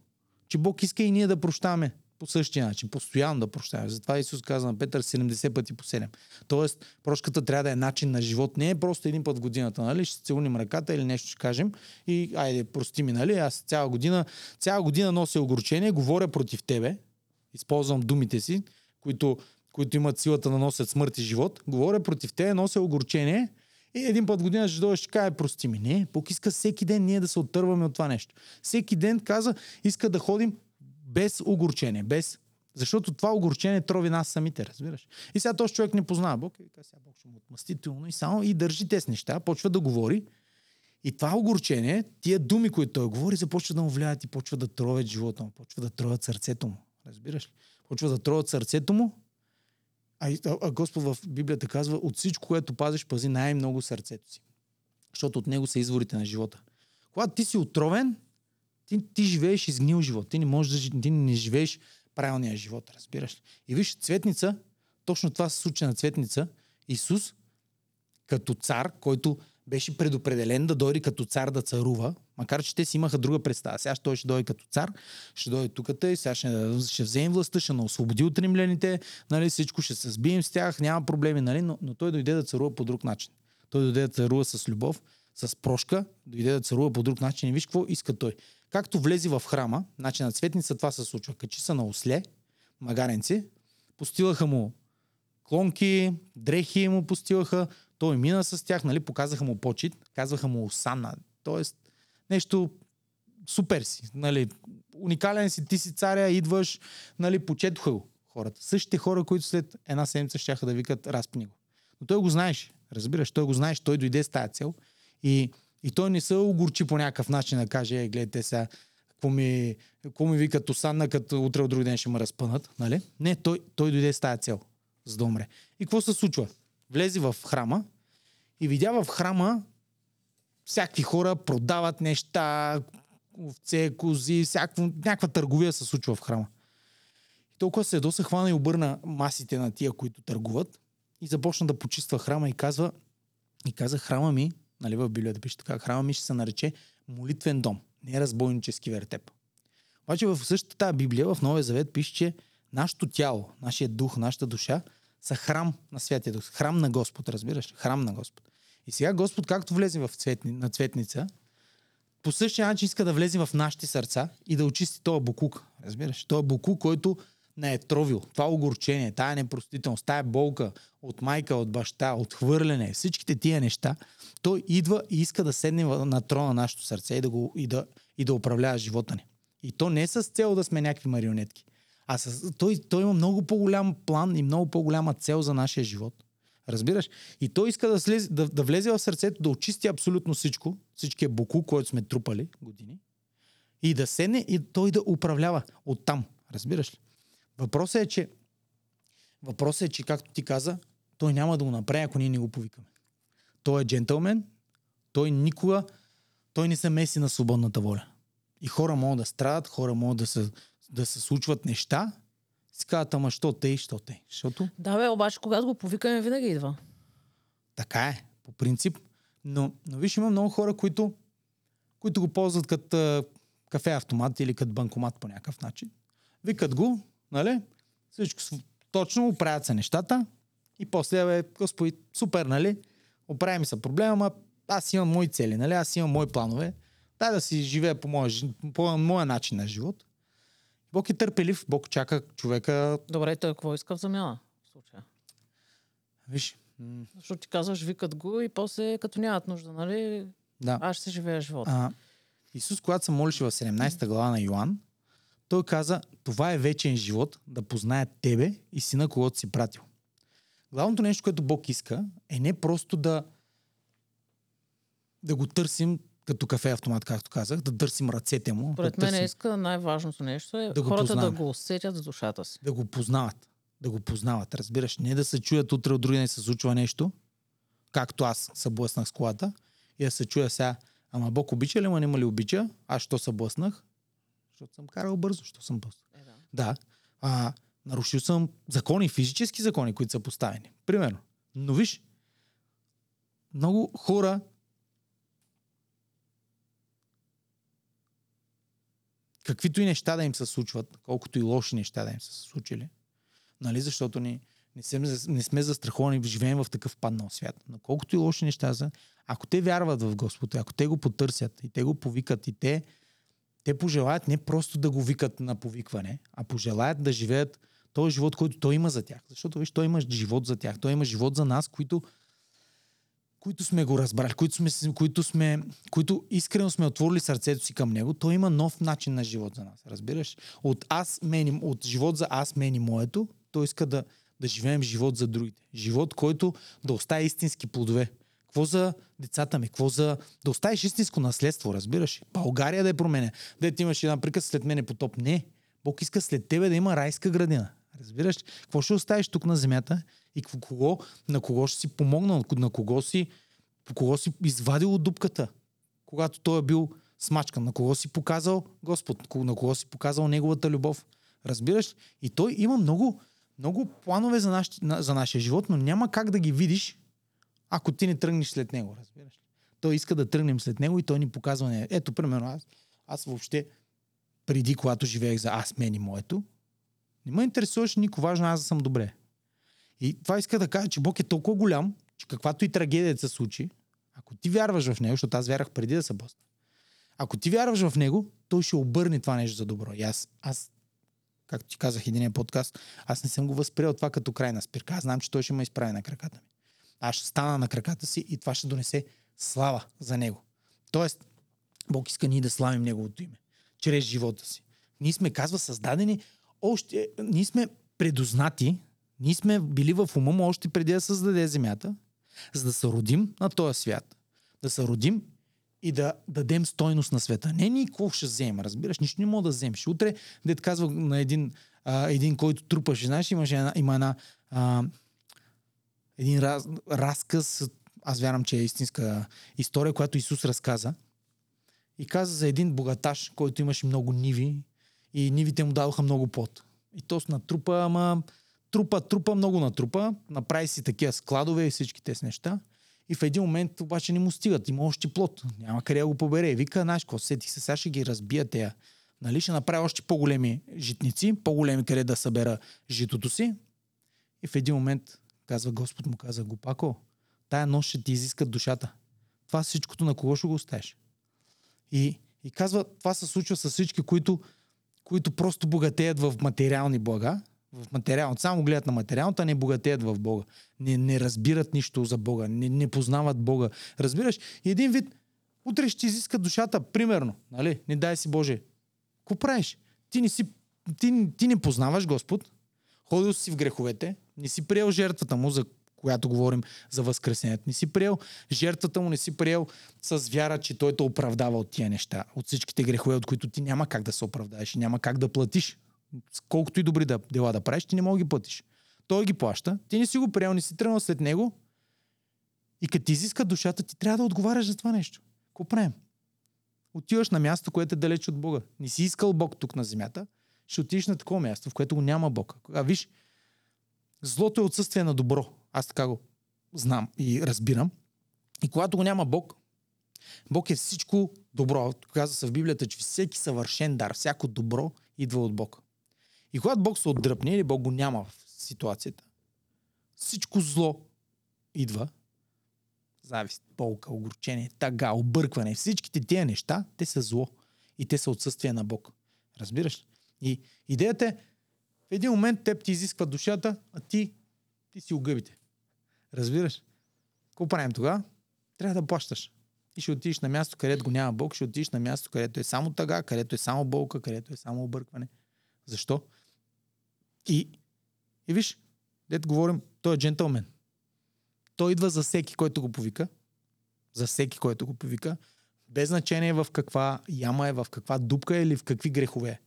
че Бог иска и ние да прощаваме по същия начин, постоянно да прощаваме. Затова Исус каза на Петър 70 пъти по 7. Тоест, прошката трябва да е начин на живот. Не е просто един път в годината, нали? Ще целуним ръката или нещо ще кажем и айде, прости ми, нали? Аз цяла година, цяла година нося огорчение, говоря против тебе, използвам думите си, които, които имат силата да носят смърт и живот. Говоря против тебе, нося огорчение и един път година ще дойде, ще каже, прости ми. Не, Бог иска всеки ден ние да се оттърваме от това нещо. Всеки ден каза, иска да ходим без огорчение, без защото това огорчение трови нас самите, разбираш. И сега този човек не познава Бог и сега Бог ще му отмъстително и само и държи тези неща, почва да говори. И това огорчение, тия думи, които той говори, започва да му влияят и почва да тровят живота му, почва да тровят сърцето му. Разбираш ли? Почва да тровят сърцето му. А, а, Господ в Библията казва, от всичко, което пазиш, пази най-много сърцето си. Защото от него са изворите на живота. Когато ти си отровен, ти, ти живееш изгнил живот. Ти не можеш да ти не живееш правилния живот, разбираш? И виж, цветница, точно това се случи на цветница. Исус, като цар, който беше предопределен да дойде като цар да царува, макар че те си имаха друга представа. Сега той ще дойде като цар, ще дойде тук и сега ще, ще вземе властта, ще освободи от римляните, нали, всичко ще се сбием с тях, няма проблеми, нали, но, но той дойде да царува по друг начин. Той дойде да царува с любов, с прошка, дойде да царува по друг начин и виж какво иска той. Както влезе в храма, значи на цветница това се случва. Качи са на осле, магаренци, постилаха му клонки, дрехи му постилаха, той мина с тях, нали, показаха му почет, казваха му осана. Тоест, нещо супер си, нали, уникален си, ти си царя, идваш, нали, почетоха го хората. Същите хора, които след една седмица ще да викат разпни го. Но той го знаеш, разбираш, той го знаеш, той дойде с тази цел и и той не се огорчи по някакъв начин да каже, е, гледайте сега, какво ми, какво ми викат осанна, като утре от друг ден ще ме разпънат. Нали? Не, той, той дойде с тази цел, за да умре. И какво се случва? Влезе в храма и видя в храма всякакви хора продават неща, овце, кози, всякакво, някаква търговия се случва в храма. И толкова се доса хвана и обърна масите на тия, които търгуват и започна да почиства храма и казва, и каза, храма ми нали, в Библията пише така, храма ми ще се нарече молитвен дом, не разбойнически вертеп. Обаче в същата Библия, в Новия Завет пише, че нашето тяло, нашия дух, нашата душа са храм на Святия Дух. Храм на Господ, разбираш? Храм на Господ. И сега Господ, както влезе в цветни, на цветница, по същия начин иска да влезе в нашите сърца и да очисти този букук. Разбираш? Този букук, който не е тровил. Това огорчение, тая непростителност, тая болка от майка, от баща, от хвърляне, всичките тия неща, той идва и иска да седне на трона на нашето сърце и да, го, и да, и да управлява живота ни. И то не е с цел да сме някакви марионетки, а с, той, той има много по-голям план и много по-голяма цел за нашия живот. Разбираш? И той иска да, слез, да, да влезе в сърцето, да очисти абсолютно всичко, всичкия буку, който сме трупали години, и да седне и той да управлява оттам. Разбираш ли? Въпросът е, че въпросът е, че както ти каза, той няма да го направи, ако ние не го повикаме. Той е джентълмен, той никога, той не се меси на свободната воля. И хора могат да страдат, хора могат да се, да се случват неща. Си казват, ама що те, що те. Защото... Да, бе, обаче когато го повикаме, винаги идва. Така е, по принцип. Но, но виж, има много хора, които, които го ползват като кафе автомат или като банкомат по някакъв начин. Викат го, нали? Всичко точно, оправят се нещата и после, бе, господи, супер, нали? Оправим се проблема, ама аз имам мои цели, нали? Аз имам мои планове. Дай да си живея по моя, по моя начин на живот. Бог е търпелив, Бог чака човека. Добре, той какво иска в замяна в случая? Виж. Защото ти казваш, викат го и после, като нямат нужда, нали? Да. Аз ще живея живота. А, Исус, когато се молеше в 17 глава на Йоан, той каза, това е вечен живот, да познаят тебе и сина, когото си пратил. Главното нещо, което Бог иска, е не просто да, да го търсим като кафе автомат, както казах, да търсим ръцете му. Поред да мен търсим, иска най-важното нещо е Да го хората познаваме. да го усетят в душата си. да го познават. Да го познават, разбираш. Не да се чуят утре от други ден се случва нещо, както аз се блъснах с колата, и да се чуя сега, Ама Бог обича ли, ма няма ли обича? Аз що се блъснах? Защото съм карал бързо, що съм блъснал. Е, да. Да. А, нарушил съм закони, физически закони, които са поставени. Примерно. Но виж, много хора каквито и неща да им се случват, колкото и лоши неща да им са се случили, нали, защото ни, не, сме, не сме застраховани, живеем в такъв паднал свят. Но колкото и лоши неща са, ако те вярват в Господ, ако те го потърсят и те го повикат и те, те пожелаят не просто да го викат на повикване, а пожелаят да живеят този живот, който той има за тях. Защото виж, той има живот за тях. Той има живот за нас, които, които сме го разбрали, които, сме, които, сме, които искрено сме отворили сърцето си към него. Той има нов начин на живот за нас. Разбираш? От, аз, мен, от живот за аз, мен и моето, той иска да, да живеем живот за другите. Живот, който да остави истински плодове. Какво за децата ми? Какво за... Да оставиш истинско наследство, разбираш? България да е променя. Дете имаш една приказ след мене потоп. Не. Бог иска след тебе да има райска градина. Разбираш? Какво ще оставиш тук на земята и кого, на кого ще си помогнал, на кого си, по кого си извадил от дупката, когато той е бил смачкан, на кого си показал Господ, на кого си показал Неговата любов. Разбираш? И той има много, много планове за, наш, за нашия живот, но няма как да ги видиш, ако ти не тръгнеш след него. Разбираш? Той иска да тръгнем след него и той ни показва. Не. Ето, примерно, аз, аз въобще преди, когато живеех за аз, мен и моето, не ме интересуваше никой важно аз да съм добре. И това иска да кажа, че Бог е толкова голям, че каквато и трагедия се случи, ако ти вярваш в него, защото аз вярвах преди да се босна, ако ти вярваш в него, той ще обърне това нещо за добро. И аз, аз както ти казах един подкаст, аз не съм го възприел това като крайна спирка. Аз знам, че той ще ме изправи на краката ми. Аз ще стана на краката си и това ще донесе слава за него. Тоест, Бог иска ние да славим Неговото име. Чрез живота си. Ние сме, казва, създадени още, ние сме предознати, ние сме били в ума му още преди да създаде земята, за да се родим на този свят. Да се родим и да дадем стойност на света. Не ни какво ще вземем, разбираш, нищо не мога да вземеш. Утре, дет казва на един, а, един който трупаше, знаеш, имаше една, има една а, един раз, разказ, аз вярвам, че е истинска история, която Исус разказа. И каза за един богаташ, който имаше много ниви и нивите му дадоха много пот. И то с натрупа, ама трупа, трупа, много натрупа, направи си такива складове и всички тези неща. И в един момент обаче не му стигат. Има още плод. Няма къде да го побере. Вика, знаеш, какво сети се, сега ще ги разбия тея. Нали, ще направя още по-големи житници, по-големи къде да събера житото си. И в един момент казва Господ му каза, Гопако, тая нощ ще ти изискат душата. Това всичкото на кого ще го оставиш? И, и казва, това се случва с всички, които, които просто богатеят в материални блага, в материалното. Само гледат на материалното, а не богатеят в Бога. Не, не разбират нищо за Бога. Не, не познават Бога. Разбираш? И един вид, утре ще изиска душата, примерно. Нали? Не дай си Боже. Какво правиш? Ти не, си, ти, ти не познаваш Господ. Ходил си в греховете. Не си приел жертвата му, за която говорим за възкресението. Не си приел жертвата му, не си приел с вяра, че той те оправдава от тия неща, от всичките грехове, от които ти няма как да се оправдаеш няма как да платиш колкото и добри дела да правиш, ти не мога ги платиш. Той ги плаща, ти не си го приел, не си тръгнал след него и като ти изиска душата, ти трябва да отговаряш за това нещо. Какво правим? Отиваш на място, което е далеч от Бога. Не си искал Бог тук на земята, ще отидеш на такова място, в което го няма Бог. А виж, злото е отсъствие на добро. Аз така го знам и разбирам. И когато го няма Бог, Бог е всичко добро. Казва се в Библията, че всеки съвършен дар, всяко добро идва от Бог. И когато Бог се отдръпне или Бог го няма в ситуацията, всичко зло идва. Завист, болка, огорчение, тага, объркване. Всичките тия неща, те са зло. И те са отсъствие на Бог. Разбираш? И идеята е, в един момент теб ти изисква душата, а ти, ти си огъбите. Разбираш? Какво правим тогава? Трябва да плащаш. И ще отидеш на място, където го няма Бог, ще отидеш на място, където е само тъга, където е само болка, където е само объркване. Защо? И, и виж, дето говорим, той е джентълмен. Той идва за всеки, който го повика. За всеки, който го повика. Без значение в каква яма е, в каква дупка е или в какви грехове е.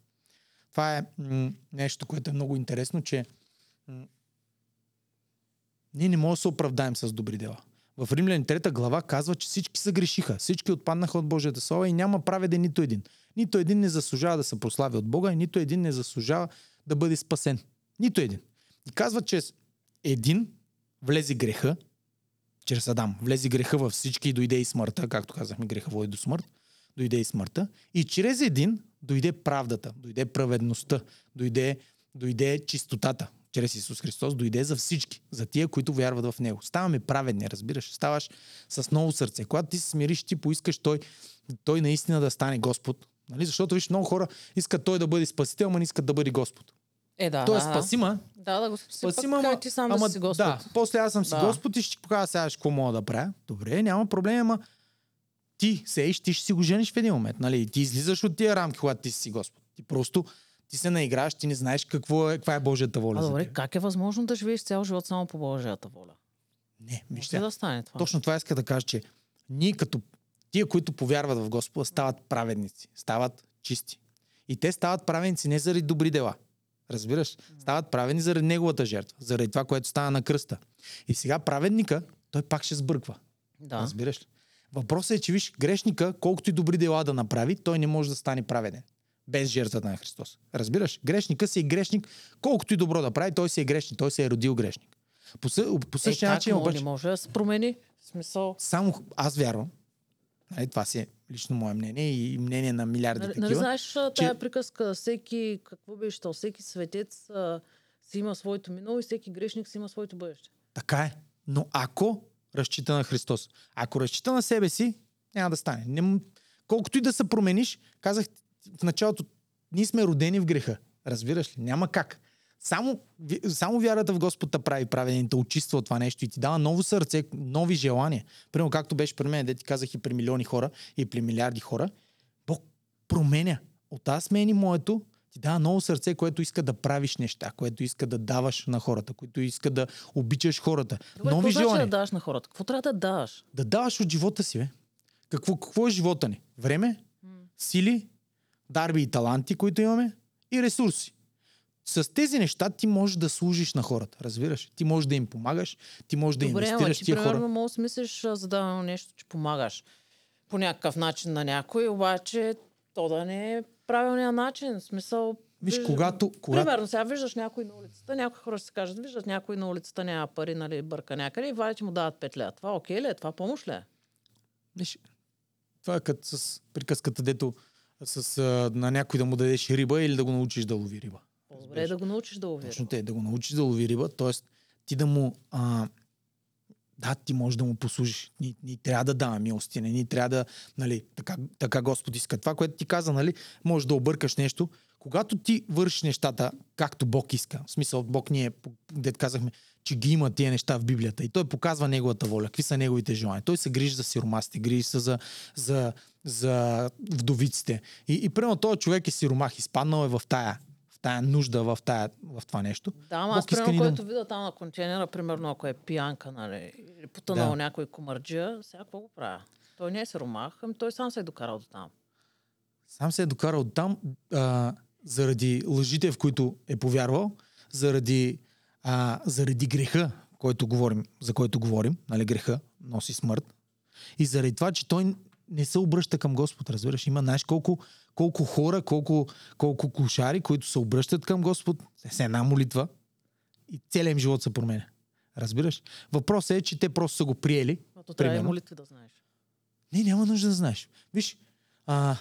Това е м- нещо, което е много интересно, че м- ние не можем да се оправдаем с добри дела. В Римляни 3 глава казва, че всички са грешиха. Всички отпаднаха от Божията слава и няма праведен нито един. Нито един не заслужава да се прослави от Бога и нито един не заслужава да бъде спасен. Нито един. И казва, че един влезе греха, чрез Адам. Влезе греха във всички и дойде и смъртта, както казахме, греха води до смърт. Дойде и смъртта. И чрез един дойде правдата, дойде праведността, дойде, дойде чистотата. Чрез Исус Христос дойде за всички, за тия, които вярват в Него. Ставаме праведни, разбираш. Ставаш с ново сърце. Когато ти се смириш, ти поискаш той, той наистина да стане Господ. Нали? Защото виж, много хора искат той да бъде спасител, ама не искат да бъде Господ. Е, да. Е да. спасима, Да, да го спаси. Спасима, Пък, ама, ти сам ама да си Господ. да, после аз съм си Да. Господ и ще ти покажа сега какво мога да правя. Добре, няма проблем, ама ти сееш, ти ще си го жениш в един момент, нали? Ти излизаш от тия рамки, когато ти си Господ. Ти просто ти се наиграваш, ти не знаеш какво е, каква е Божията воля А добре, как е възможно да живееш цял живот само по Божията воля? Не, виж Може ли сега. да стане това? Точно това иска да кажа, че ние като тия, които повярват в Господа, стават праведници, стават чисти. И те стават праведници не заради добри дела. Разбираш? Стават праведни заради неговата жертва, заради това, което стана на кръста. И сега праведника, той пак ще сбърква. Да. Разбираш ли? Въпросът е, че виж, грешника, колкото и добри дела да направи, той не може да стане праведен. Без жертвата на Христос. Разбираш? Грешника си е грешник, колкото и добро да прави, той си е грешник, той се е родил грешник. По, съ- по Е, същия как начин, може, обаче, не може да се промени? Смисъл... само аз вярвам, нали, това си е лично мое мнение и мнение на милиарди Нали, такива. нали знаеш че- тая приказка, всеки, какво беше то, всеки светец а, си има своето минало и всеки грешник си има своето бъдеще. Така е. Но ако разчита на Христос, ако разчита на себе си, няма да стане. Не, колкото и да се промениш, казах в началото, ние сме родени в греха. Разбираш ли? Няма как. Само, само вярата в Господ те прави праведен, те очиства от това нещо и ти дава ново сърце, нови желания. Примерно както беше при мен, де ти казах и при милиони хора, и при милиарди хора, Бог променя. От аз смени моето, ти дава ново сърце, което иска да правиш неща, което иска да даваш на хората, което иска да обичаш хората. Добре, Нови какво значи желания. да даваш на хората? Какво трябва да даваш? Да даваш от живота си, бе. Какво, какво е живота ни? Време, сили, дарби и таланти, които имаме и ресурси. С тези неща ти можеш да служиш на хората, разбираш? Ти можеш да им помагаш, ти можеш да Добре, инвестираш ти тия примерно хора. може да смислиш а, за дадено нещо, че помагаш по някакъв начин на някой, обаче то да не е правилният начин. В смисъл... Виж, виж- когато, когато Примерно, сега виждаш някой на улицата, някои хора ще си кажат, виждат някой на улицата няма пари, нали, бърка някъде и вадят му дават 5 лева. Това окей ли е? Това помощ ли е? Виж, това е като с приказката, дето с, а, на някой да му дадеш риба или да го научиш да лови риба. По-добре е да го научиш да лови. Точно те, да го научиш да лови риба, т.е. ти да му... А, да, ти можеш да му послужиш. Ни, ни трябва да даваме милости, не ни трябва да... Нали, така, така Господ иска. Това, което ти каза, нали, може да объркаш нещо. Когато ти вършиш нещата както Бог иска, в смисъл Бог ние, дет казахме, че ги има тия неща в Библията и той показва неговата воля, какви са неговите желания. Той се грижи за сиромасите, грижи се за, за, за вдовиците. И, и примерно този човек е сиромах, изпаднал е в тая, тая нужда, в, тая, в това нещо. Да, ама аз примерно, ни да- който видя там на контейнера, примерно ако е пиянка, нали, или потънал Да. някой комарджия, сега какво го правя? Той не е сиромах, ами той сам се е докарал до там. Сам се е докарал там а, заради лъжите, в които е повярвал, заради, а, заради греха, който говорим, за който говорим, нали, греха носи смърт. И заради това, че той не се обръща към Господ, разбираш. Има, знаеш, колко, колко хора, колко, колко кошари, които се обръщат към Господ с една молитва и целият им живот се променя. Разбираш? Въпросът е, че те просто са го приели Но то трябва и молитви да знаеш. не, няма нужда да знаеш. Виж, а,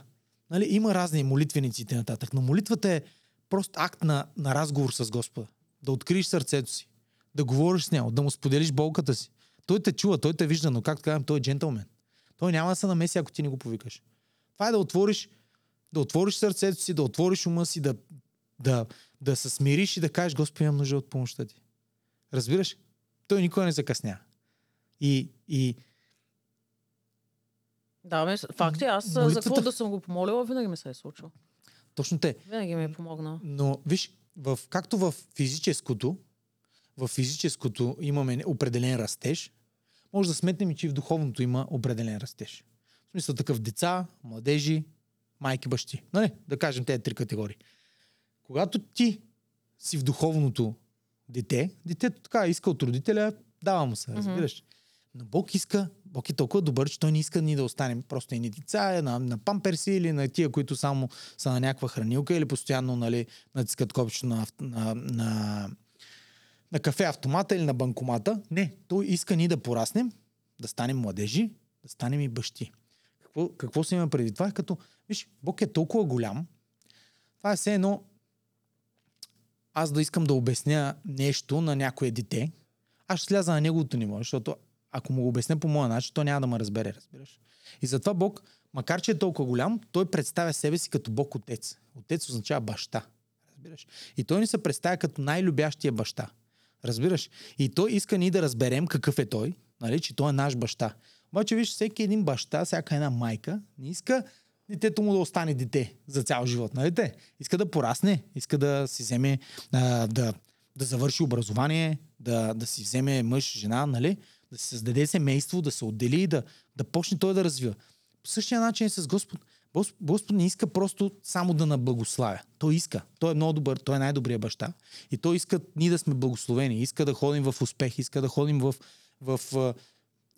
нали, има разни молитвеници и нататък, но молитвата е просто акт на, на разговор с Господа. Да откриеш сърцето си, да говориш с него, да му споделиш болката си. Той те чува, той те вижда, но както казвам, той е джентълмен. Той няма да се намеси, ако ти не го повикаш. Това е да отвориш, да отвориш сърцето си, да отвориш ума си, да, да, да се смириш и да кажеш, Господи, имам нужда от помощта ти. Разбираш? Той никога не закъсня. И, и Да, ме, факт е, аз а, за Молитвата- какво да съм го помолила, винаги ми се е случило. точно те. Винаги ми е помогнал. Но виж, в, както в физическото, в физическото имаме определен растеж, може да сметнем, и че и в духовното има определен растеж. В смисъл такъв деца, младежи, майки, бащи. Нали? Да кажем тези три категории. Когато ти си в духовното дете, детето така иска от родителя, дава му се, разбираш. Но Бог иска, Бог е толкова добър, че той не иска ни да останем просто едни деца, на, на памперси или на тия, които само са на някаква хранилка или постоянно нали, натискат копчето на, на, на, на кафе автомата или на банкомата. Не, той иска ни да пораснем, да станем младежи, да станем и бащи. Какво, какво се има преди това? Е като, виж, Бог е толкова голям, това е все едно аз да искам да обясня нещо на някое дете, аз ще сляза на неговото ниво, защото ако му го обясня по моя начин, то няма да ме разбере, разбираш. И затова Бог, макар че е толкова голям, той представя себе си като Бог Отец. Отец означава баща. Разбираш? И той ни се представя като най-любящия баща. Разбираш? И той иска ни да разберем какъв е той, нали, че той е наш баща. Обаче, виж, всеки един баща, всяка една майка не иска детето му да остане дете за цял живот. Нали те? Иска да порасне, иска да си вземе, а, да, да завърши образование, да, да си вземе мъж, жена, нали? да си създаде семейство, да се отдели и да, да почне той да развива. По същия начин е с Господ. Господ не иска просто само да наблагославя. Той иска. Той е много добър, той е най-добрият баща. И той иска ние да сме благословени. Иска да ходим в успех, иска да ходим в, в, в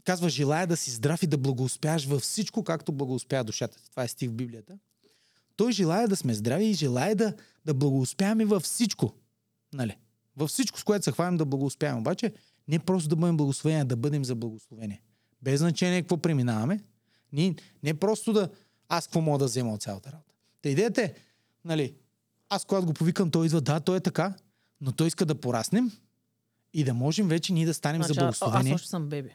казва, желая да си здрав и да благоуспяш във всичко, както благоуспя душата. Това е стих в Библията. Той желая да сме здрави и желая да, да благоуспяваме във всичко. Нали? Във всичко, с което се хванем да благоуспяваме. Обаче не просто да бъдем благословени, а да бъдем за благословение. Без значение какво преминаваме. Не, не просто да аз какво мога да взема от цялата работа. Та идеята е, нали, аз когато го повикам, той идва, да, той е така, но той иска да пораснем и да можем вече ние да станем значи, за благословение. Аз още съм беби.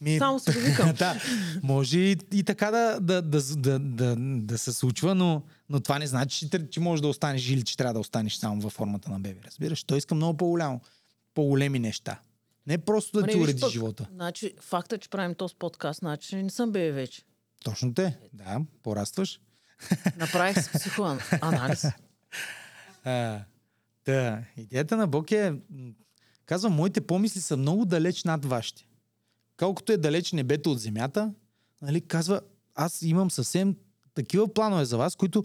Ми, Само се викам. *laughs* да, може и, и така да, да, да, да, да, да се случва, но, но това не значи, че, че можеш да останеш или че трябва да останеш само във формата на беби. Разбираш? Той иска много по-голямо, по-големи неща. Не просто да ти уреди живота. Значи, факта, че правим този подкаст, значи не съм бебе вече. Точно те. Да, порастваш. *laughs* Направих си психоанализ. да, *laughs* идеята на Бог е, казвам, моите помисли са много далеч над вашите колкото е далеч небето от земята, нали, казва, аз имам съвсем такива планове за вас, които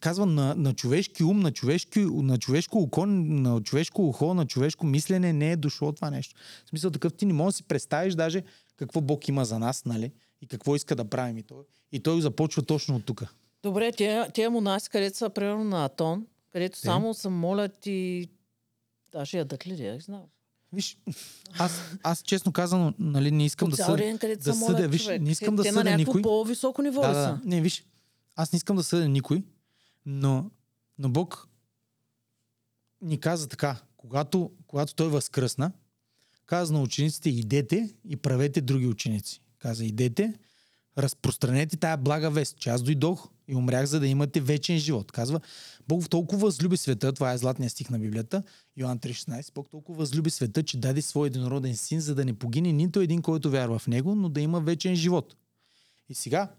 казва на, на човешки ум, на, човешки, на човешко око, на човешко ухо, на човешко мислене не е дошло това нещо. В смисъл такъв ти не можеш да си представиш даже какво Бог има за нас, нали? И какво иска да правим и той. И той започва точно от тук. Добре, тия, тия монаси, където са примерно на Атон, където Те? само се молят и даже ядат ли, да знам. Виж, аз, аз честно казано, нали, не искам да, съдя, да съдя. Виж, не искам те, да съдя никой. по-високо ниво да, да, Не, виж, аз не искам да съдя никой, но, но Бог ни каза така, когато, когато Той възкръсна, каза на учениците, идете и правете други ученици. Каза, идете, разпространете тая блага вест, че аз дойдох и умрях, за да имате вечен живот. Казва, Бог толкова възлюби света, това е златния стих на Библията, Йоан 3.16, Бог толкова възлюби света, че даде своя единороден син, за да не погине нито един, който вярва в него, но да има вечен живот. И сега,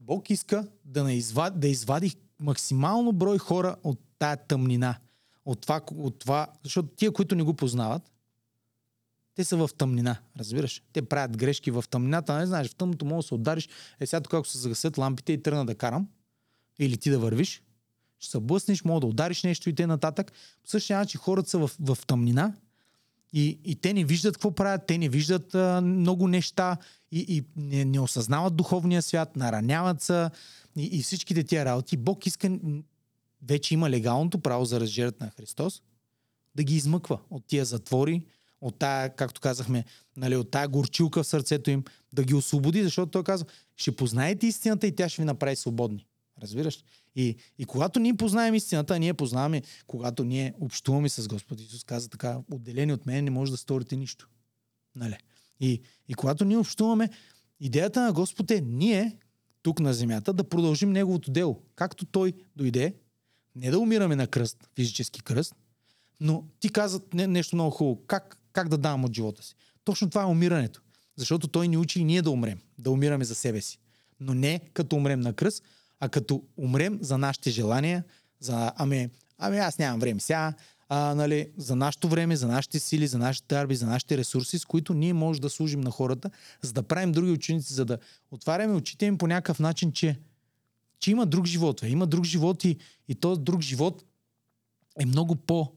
Бог иска да, извади, да извади максимално брой хора от тая тъмнина. От това, от това, защото тия, които не го познават, те са в тъмнина, разбираш? Те правят грешки в тъмнината, не знаеш, в тъмното може да се удариш. Е сега тук, ако се загасят лампите и тръгна да карам, или ти да вървиш, ще се блъснеш, мога да удариш нещо и те нататък. По същия начин хората са в, в тъмнина и, и те не виждат какво правят, те не виждат а, много неща и, и не, не осъзнават духовния свят, нараняват се и, и всичките тия работи. Бог иска, вече има легалното право за разжират на Христос, да ги измъква от тия затвори, от тая, както казахме, нали, от тая горчилка в сърцето им, да ги освободи, защото той казва, ще познаете истината и тя ще ви направи свободни. Разбираш? И, и когато ние познаем истината, ние познаваме, когато ние общуваме с Господ Исус, каза така, отделени от мен не може да сторите нищо. Нали? И, и когато ние общуваме, идеята на Господ е ние, тук на земята, да продължим Неговото дело. Както Той дойде, не да умираме на кръст, физически кръст, но ти каза не, нещо много хубаво. Как, как да давам от живота си? Точно това е умирането. Защото Той ни учи и ние да умрем, да умираме за себе си. Но не като умрем на кръст, а като умрем за нашите желания, за ами, ами аз нямам време сега, а, нали, за нашето време, за нашите сили, за нашите дарби, за нашите ресурси, с които ние можем да служим на хората, за да правим други ученици, за да отваряме очите им по някакъв начин, че, че има друг живот. Има друг живот и, и този друг живот е много по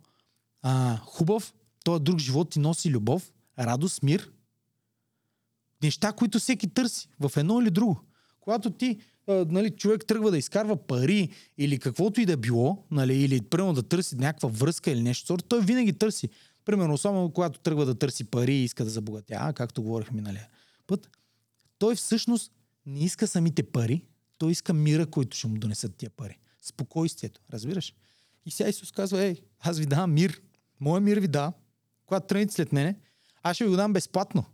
а, хубав. Този друг живот ти носи любов, радост, мир неща, които всеки търси в едно или друго. Когато ти, а, нали, човек тръгва да изкарва пари или каквото и да било, нали, или примерно да търси някаква връзка или нещо, той винаги търси. Примерно, особено когато тръгва да търси пари и иска да забогатя, както говорихме миналия път, той всъщност не иска самите пари, той иска мира, който ще му донесат тия пари. Спокойствието, разбираш? И сега Исус казва, ей, аз ви давам мир. Моя мир ви да. Когато тръгнете след мене, аз ще ви го дам безплатно.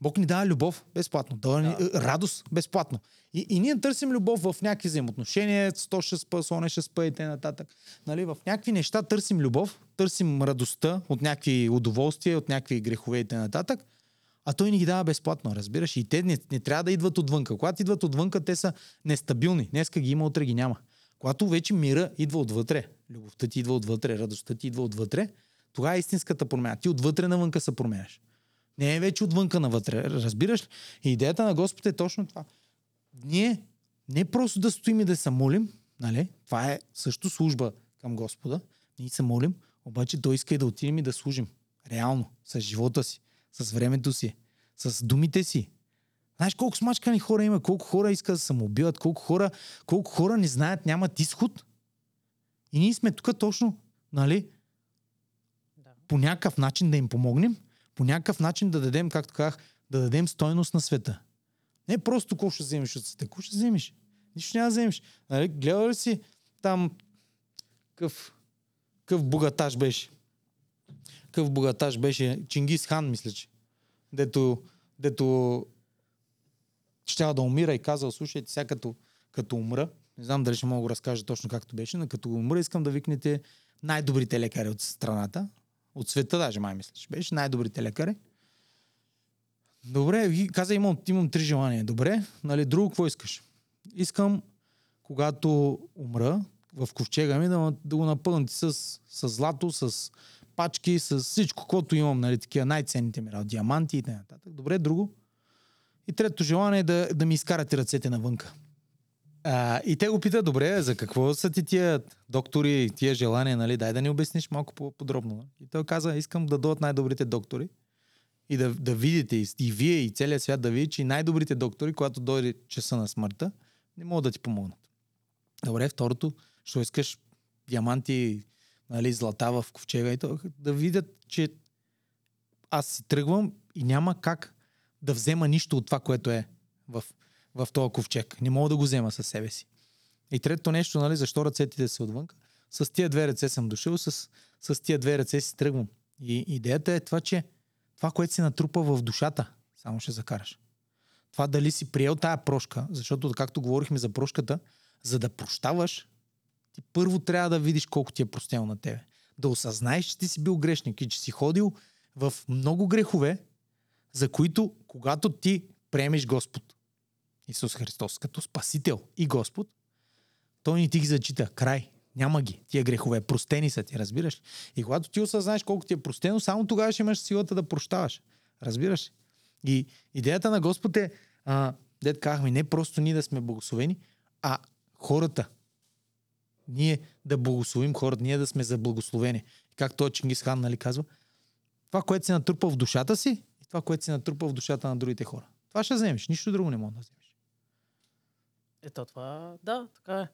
Бог ни дава любов безплатно, дава ни да. радост безплатно. И, и ние търсим любов в някакви взаимоотношения, 100 ще спа, соне ще спа и т.н. Нали, в някакви неща търсим любов, търсим радостта от някакви удоволствия, от някакви грехове и т.н. А той ни ги дава безплатно, разбираш. И те не, не трябва да идват отвънка. Когато идват отвънка, те са нестабилни. Днеска ги има, утре ги няма. Когато вече мира идва отвътре, любовта ти идва отвътре, радостта ти идва отвътре, тогава е истинската промяна. Ти отвътре навънка се променяш. Не е вече отвънка навътре. Разбираш ли? И идеята на Господ е точно това. Ние не просто да стоим и да се молим, нали? Това е също служба към Господа. Ние се молим, обаче Той иска и да отидем и да служим. Реално, с живота си, с времето си, с думите си. Знаеш колко смачкани хора има, колко хора искат да самоубиват, колко хора, колко хора не знаят, нямат изход. И ние сме тук точно, нали. По някакъв начин да им помогнем, по някакъв начин да дадем, както казах, да дадем стойност на света. Не просто какво ще вземеш от света, какво ще вземеш? Нищо няма да вземеш. Нали, гледа ли си там какъв, какъв богатаж беше? Какъв богатаж беше? Чингис хан, мисля, че. Дето, дето ще да умира и казал, слушайте, сега като, като умра, не знам дали ще мога да разкажа точно както беше, но като умра искам да викнете най-добрите лекари от страната, от света даже май мисля, че беше най-добрите лекари. Добре, каза, имам, имам три желания. Добре, нали, друго какво искаш? Искам, когато умра, в ковчега ми да, да го напълните с, с злато, с пачки, с всичко, което имам, нали, такива най-ценните ми, диаманти и т.н. Добре, друго? И третото желание е да, да ми изкарате ръцете навънка. А, и те го питат, добре, за какво са ти тия доктори, тия желания, нали? Дай да ни обясниш малко по-подробно. И той каза, искам да дойдат най-добрите доктори и да, да видите, и, вие, и целият свят да види, че най-добрите доктори, когато дойде часа на смъртта, не могат да ти помогнат. Добре, второто, що искаш диаманти, нали, злата в ковчега и то, да видят, че аз си тръгвам и няма как да взема нищо от това, което е в, в този ковчег. Не мога да го взема със себе си. И третото нещо, нали, защо ръцете са отвън? С тия две ръце съм дошъл, с, с тия две ръце си тръгвам. И идеята е това, че това, което си натрупа в душата, само ще закараш. Това дали си приел тая прошка, защото, както говорихме за прошката, за да прощаваш, ти първо трябва да видиш колко ти е простено на тебе. Да осъзнаеш, че ти си бил грешник и че си ходил в много грехове, за които, когато ти приемеш Господ, Исус Христос, като Спасител и Господ, той ни ти ги зачита. Край. Няма ги. Тия грехове. Простени са ти, разбираш? И когато ти осъзнаеш колко ти е простено, само тогава ще имаш силата да прощаваш. Разбираш? И идеята на Господ е, а, дед казахме, не просто ние да сме благословени, а хората. Ние да благословим хората, ние да сме за благословени. Как той Чингис Хан нали, казва, това, което се натрупа в душата си, това, което се натрупа в душата на другите хора. Това ще вземеш. Нищо друго не мога да вземеш. Ето това, да, така е.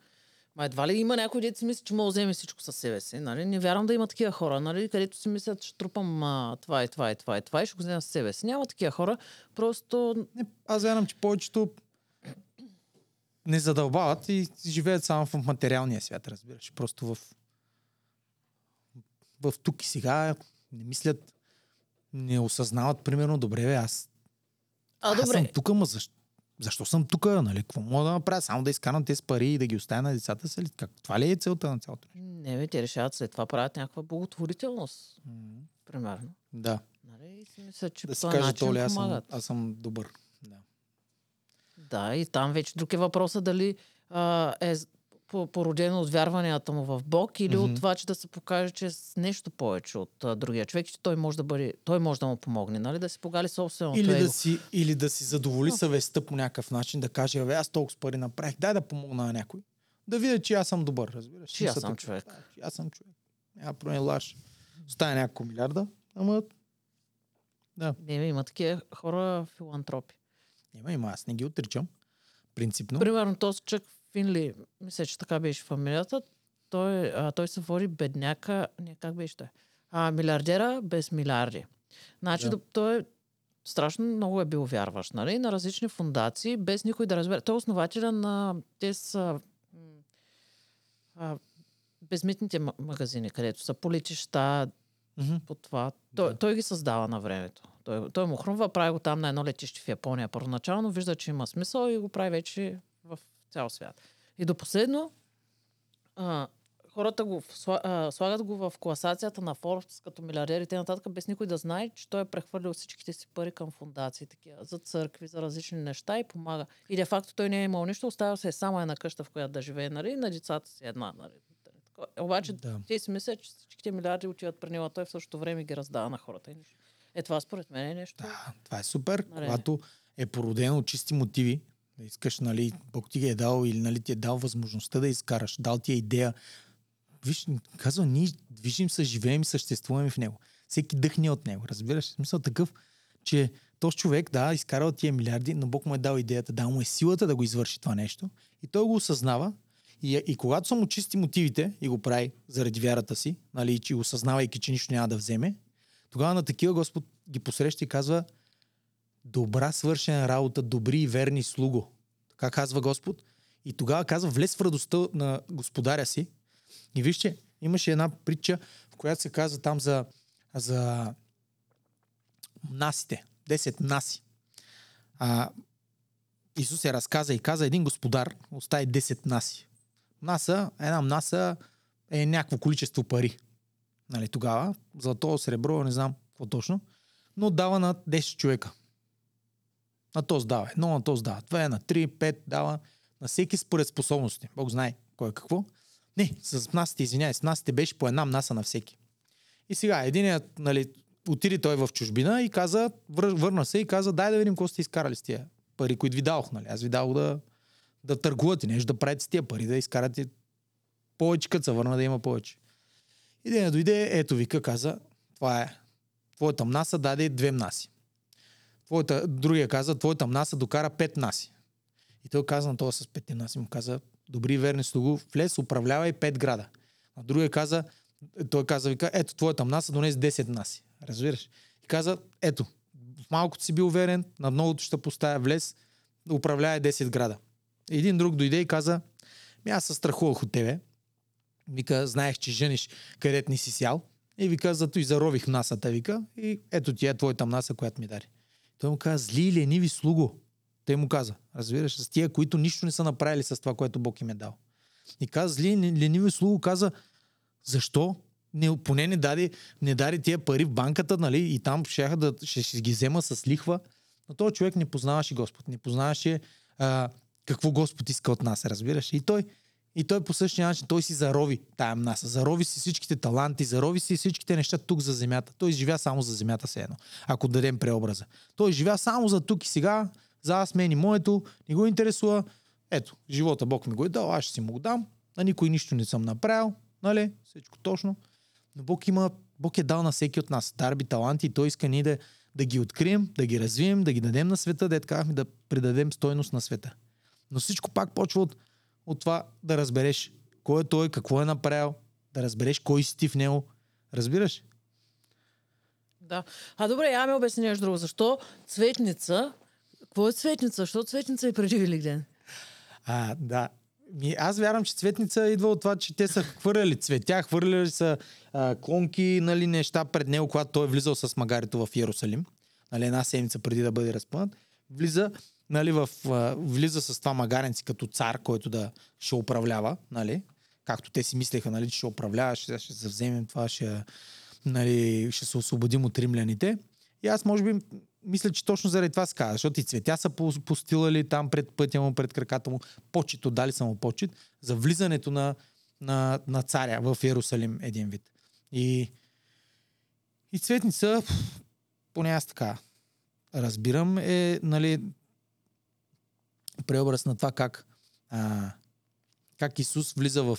Ма едва ли има някой, дете си мисли, че мога да вземе всичко със себе си. Нали? Не вярвам да има такива хора, нали? където си мислят, че трупам а, това и това и това и това и ще го взема със себе си. Няма такива хора. Просто... Не, аз вярвам, че повечето не задълбават и живеят само в материалния свят, разбираш. Просто в, в тук и сега не мислят не осъзнават, примерно, добре, бе, аз, а, аз добре. съм тук, ма защо, защо съм тук, нали? Какво мога да направя? Само да изкарам тези пари и да ги оставя на децата си? Как? Това ли е целта на цялото нещо? Не, бе, те решават след това правят някаква благотворителност. Mm-hmm. Примерно. Да. Нали? И си мисля, че да си каже, начин Толи, аз съм, аз съм добър. Да. Да, и там вече друг е въпросът дали а, е породено от вярванията му в Бог или Мгм. от това, че да се покаже, че е с нещо повече от а, другия човек, че той може да бъде, той може да му помогне, нали? Да си погали собственото Или его. да, си, или да си задоволи Но. съвестта по някакъв начин, да каже, бе, аз толкова пари направих, дай да помогна на някой. Да видя, че аз съм добър, разбираш. Че аз съм така, човек. Да, че аз съм човек. Няма проблем, лаш. Стая няколко милиарда, ама Да. Не, има такива хора филантропи. Има, има, аз не ги отричам. Принципно. Примерно този Чък Финли, мисля, че така беше фамилията, той, а, той се води бедняка, не, как беше той? А, милиардера без милиарди. Значи Да. той страшно много е бил вярващ, нали? На различни фундации, без никой да разбере. Той е основателя на те са а, безмитните ма- магазини, където са по летища, Мгм. по това. Той, Да. той ги създава на времето. Той, той му хрумва, прави го там на едно летище в Япония. Първоначално вижда, че има смисъл и го прави вече цял свят. И до последно, а, хората го а, слагат го в класацията на Forbes като милиардер и т.н. без никой да знае, че той е прехвърлил всичките си пари към фундации, такива, за църкви, за различни неща и помага. И де факто той не е имал нищо, оставил се е само една къща, в която да живее, нали, на децата си една. Нали. Обаче Да. те си мислят, че всичките милиарди отиват при него, а той в същото време ги раздава на хората. Е, това според мен е нещо. Да, това е супер. Нали. Когато е породено от чисти мотиви, да искаш, нали, Бог ти е дал или нали, ти е дал възможността да изкараш, дал ти е идея. Виж, казва, ние движим се, живеем и съществуваме в него. Всеки дъхне от него. Разбираш? Смисъл такъв, че този човек, да, изкарал тия милиарди, но Бог му е дал идеята, дал му е силата да го извърши това нещо. И той го осъзнава. И, и когато са му чисти мотивите и го прави заради вярата си, нали, че осъзнавайки, че нищо няма да вземе, тогава на такива Господ ги посреща и казва, добра свършена работа, добри и верни слуго. Така казва Господ. И тогава казва, влез в радостта на господаря си. И вижте, имаше една притча, в която се казва там за, за насите. 10 наси. А, Исус се разказа и каза, един господар остави 10 наси. Наса, една наса е някакво количество пари. Нали, тогава, злато, сребро, не знам какво точно, но дава на 10 човека. На този дава едно, на този дава две, на 3, 5 дава на всеки според способности. Бог знае кой е какво. Не, с насите, извиняй, с насите беше по една наса на всеки. И сега, единият, нали, отиде той в чужбина и каза, вър, върна се и каза, дай да видим какво сте изкарали с тия пари, които ви дадох. Нали. Аз ви дадох да, да търгувате нещо, да правите с тия пари, да изкарате повече, като се върна да има повече. И да дойде, ето вика, каза, това е. Твоята мнаса даде две мнаси. Твоята, другия каза, твоята мнаса докара пет наси. И той каза на това с петте наси, му каза, добри верни слугу, влез, управлявай пет града. А другия каза, той каза, вика, ето твоята мнаса донес 10 наси. Разбираш? И каза, ето, в малкото си бил верен, на многото ще поставя влез, управлява 10 града. Един друг дойде и каза, ми аз се страхувах от тебе. Вика, знаех, че жениш където не си сял. И вика, зато и зарових насата, вика. И ето ти е твоята наса, която ми даде. Той му каза, зли и лениви слуго. Той му каза, разбираш, с тия, които нищо не са направили с това, което Бог им е дал. И каза, зли и лениви слуго, каза, защо не, поне не даде, не даде тия пари в банката, нали, и там ще, да, ще, ще ги взема с лихва. Но този човек не познаваше Господ, не познаваше а, какво Господ иска от нас, разбираш. И той, и той по същия начин, той си зарови тая наса. Зарови си всичките таланти, зарови си всичките неща тук за земята. Той живя само за земята се едно, ако дадем преобраза. Той живя само за тук и сега, за аз, и моето, не го интересува. Ето, живота Бог ми го е дал, аз ще си му го дам. На никой нищо не съм направил, нали? Всичко точно. Но Бог има, Бог е дал на всеки от нас дарби, таланти и Той иска ние да, да ги открием, да ги развием, да ги дадем на света, да казахме да придадем стойност на света. Но всичко пак почва от, от това да разбереш кой е той, какво е направил, да разбереш кой си ти в него. Разбираш? Да. А добре, я ми обясни нещо друго. Защо цветница? Какво е цветница? Защо цветница е преди Великден? А, да. Ми, аз вярвам, че цветница идва от това, че те са хвърляли цветя, хвърляли са а, клонки, нали, неща пред него, когато той е влизал с магарито в Иерусалим. Нали, една седмица преди да бъде разпънат. Влиза, нали, в, влиза с това магаренци като цар, който да ще управлява, нали, както те си мислеха, нали, че ще управлява, ще, ще завземем това, ще, нали, ще се освободим от римляните. И аз може би мисля, че точно заради това се казва, защото и цветя са по- постилали там пред пътя му, пред краката му, почет, дали са му почет, за влизането на, на, на царя в Иерусалим един вид. И, и цветница, поне аз така разбирам, е нали, преобраз на това как, а, как Исус влиза в,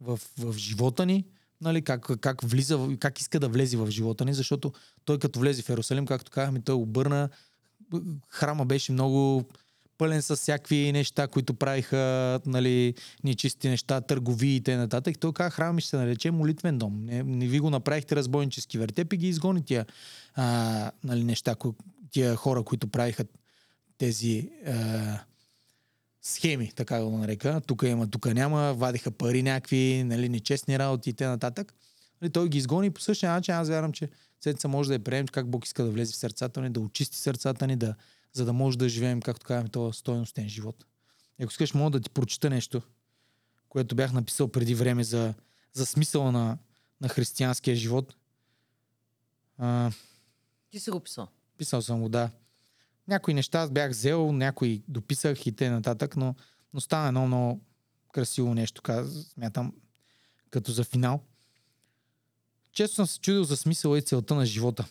в, в живота ни, нали, как, как, влиза, как иска да влезе в живота ни, защото той като влезе в Иерусалим, както казахме, той обърна. Храма беше много пълен с всякакви неща, които правиха нали, нечисти неща, търговии и т.н. Той каза, храм ще се нарече молитвен дом. Не, не ви го направихте разбойнически вертеп и ги изгони тия а, нали, неща, тия хора, които правиха тези а, схеми, така го нарека. Тук има, тук няма, вадиха пари някакви, нали, нечестни работи и т.н. Нали, той ги изгони по същия начин аз вярвам, че седмица може да я приемем как Бог иска да влезе в сърцата ни, да очисти сърцата ни, да, за да може да живеем, както казваме, този стойностен живот. Ако искаш, мога да ти прочита нещо, което бях написал преди време за, за смисъла на, на християнския живот. А, Ти си го писал. Писал съм го, да. Някои неща аз бях взел, някои дописах и нататък, но, но стана едно много красиво нещо, каз, смятам, като за финал. Често съм се чудил за смисъла и целта на живота.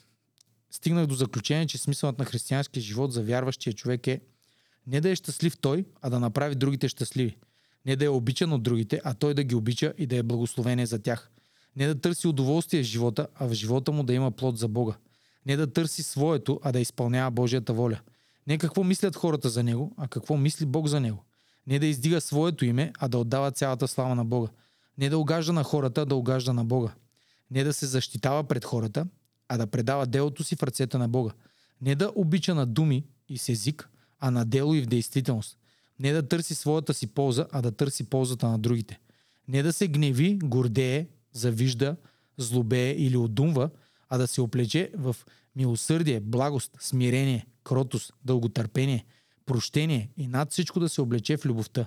Стигнах до заключение, че смисълът на християнския живот за вярващия човек е не да е щастлив той, а да направи другите щастливи. Не да е обичан от другите, а той да ги обича и да е благословение за тях. Не да търси удоволствие в живота, а в живота му да има плод за Бога. Не да търси своето, а да изпълнява Божията воля. Не какво мислят хората за него, а какво мисли Бог за него. Не да издига своето име, а да отдава цялата слава на Бога. Не да угажда на хората, а да угажда на Бога. Не да се защитава пред хората, а да предава делото си в ръцете на Бога. Не да обича на думи и с език, а на дело и в действителност. Не да търси своята си полза, а да търси ползата на другите. Не да се гневи, гордее, завижда, злобее или одумва, а да се облече в милосърдие, благост, смирение, кротост, дълготърпение, прощение и над всичко да се облече в любовта.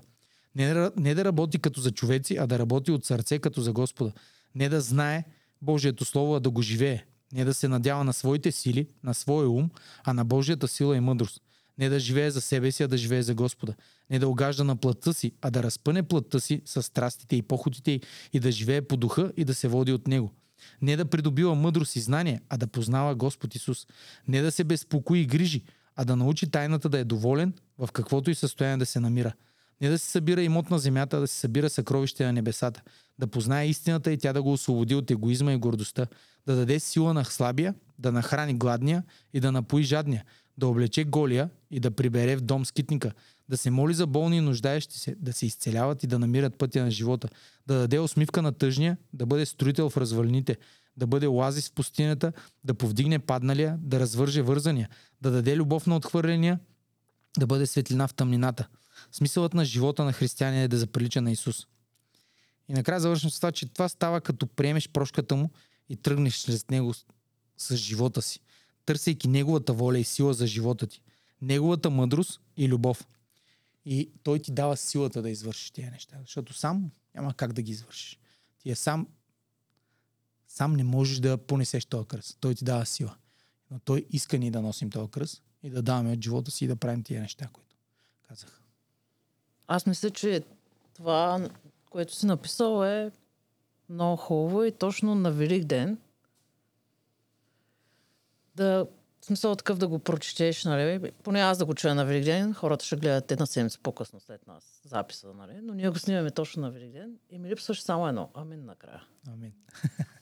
Не не да работи като за човеци, а да работи от сърце като за Господа. Не да знае Божието Слово, а да го живее. Не да се надява на своите сили, на своя ум, а на Божията сила и мъдрост. Не да живее за себе си, а да живее за Господа. Не да огажда на плътта си, а да разпъне плътта си с страстите и похотите и да живее по духа и да се води от него. Не да придобива мъдрост и знание, а да познава Господ Исус. Не да се безпокои и грижи, а да научи тайната да е доволен в каквото и състояние да се намира. Не да се събира имот на земята, а да се събира съкровище на небесата. Да познае истината и тя да го освободи от егоизма и гордостта. Да даде сила на слабия, да нахрани гладния и да напои жадния. Да облече голия и да прибере в дом скитника. Да се моли за болни и нуждаещи се, да се изцеляват и да намират пътя на живота. Да даде усмивка на тъжния, да бъде строител в развалините, да бъде оазис в пустинята, да повдигне падналия, да развърже вързания, да даде любов на отхвърления, да бъде светлина в тъмнината. Смисълът на живота на християния е да заприлича на Исус. И накрая завършвам с това, че това става като приемеш прошката му и тръгнеш чрез него с живота си, търсейки неговата воля и сила за живота ти, неговата мъдрост и любов. И той ти дава силата да извършиш тези неща, защото сам няма как да ги извършиш. Ти е сам, сам не можеш да понесеш този кръст. Той ти дава сила. Но той иска ни да носим този кръст и да даваме от живота си и да правим тия неща, които казах. Аз мисля, че това, което си написал е много хубаво и точно на Велик ден да смисъл такъв да го прочетеш, нали? Поне аз да го чуя на Велик ден, хората ще гледат една седмица по-късно след нас записа, нали? Но ние го снимаме точно на Велик ден и ми липсваше само едно. Амин накрая. Амин. *laughs*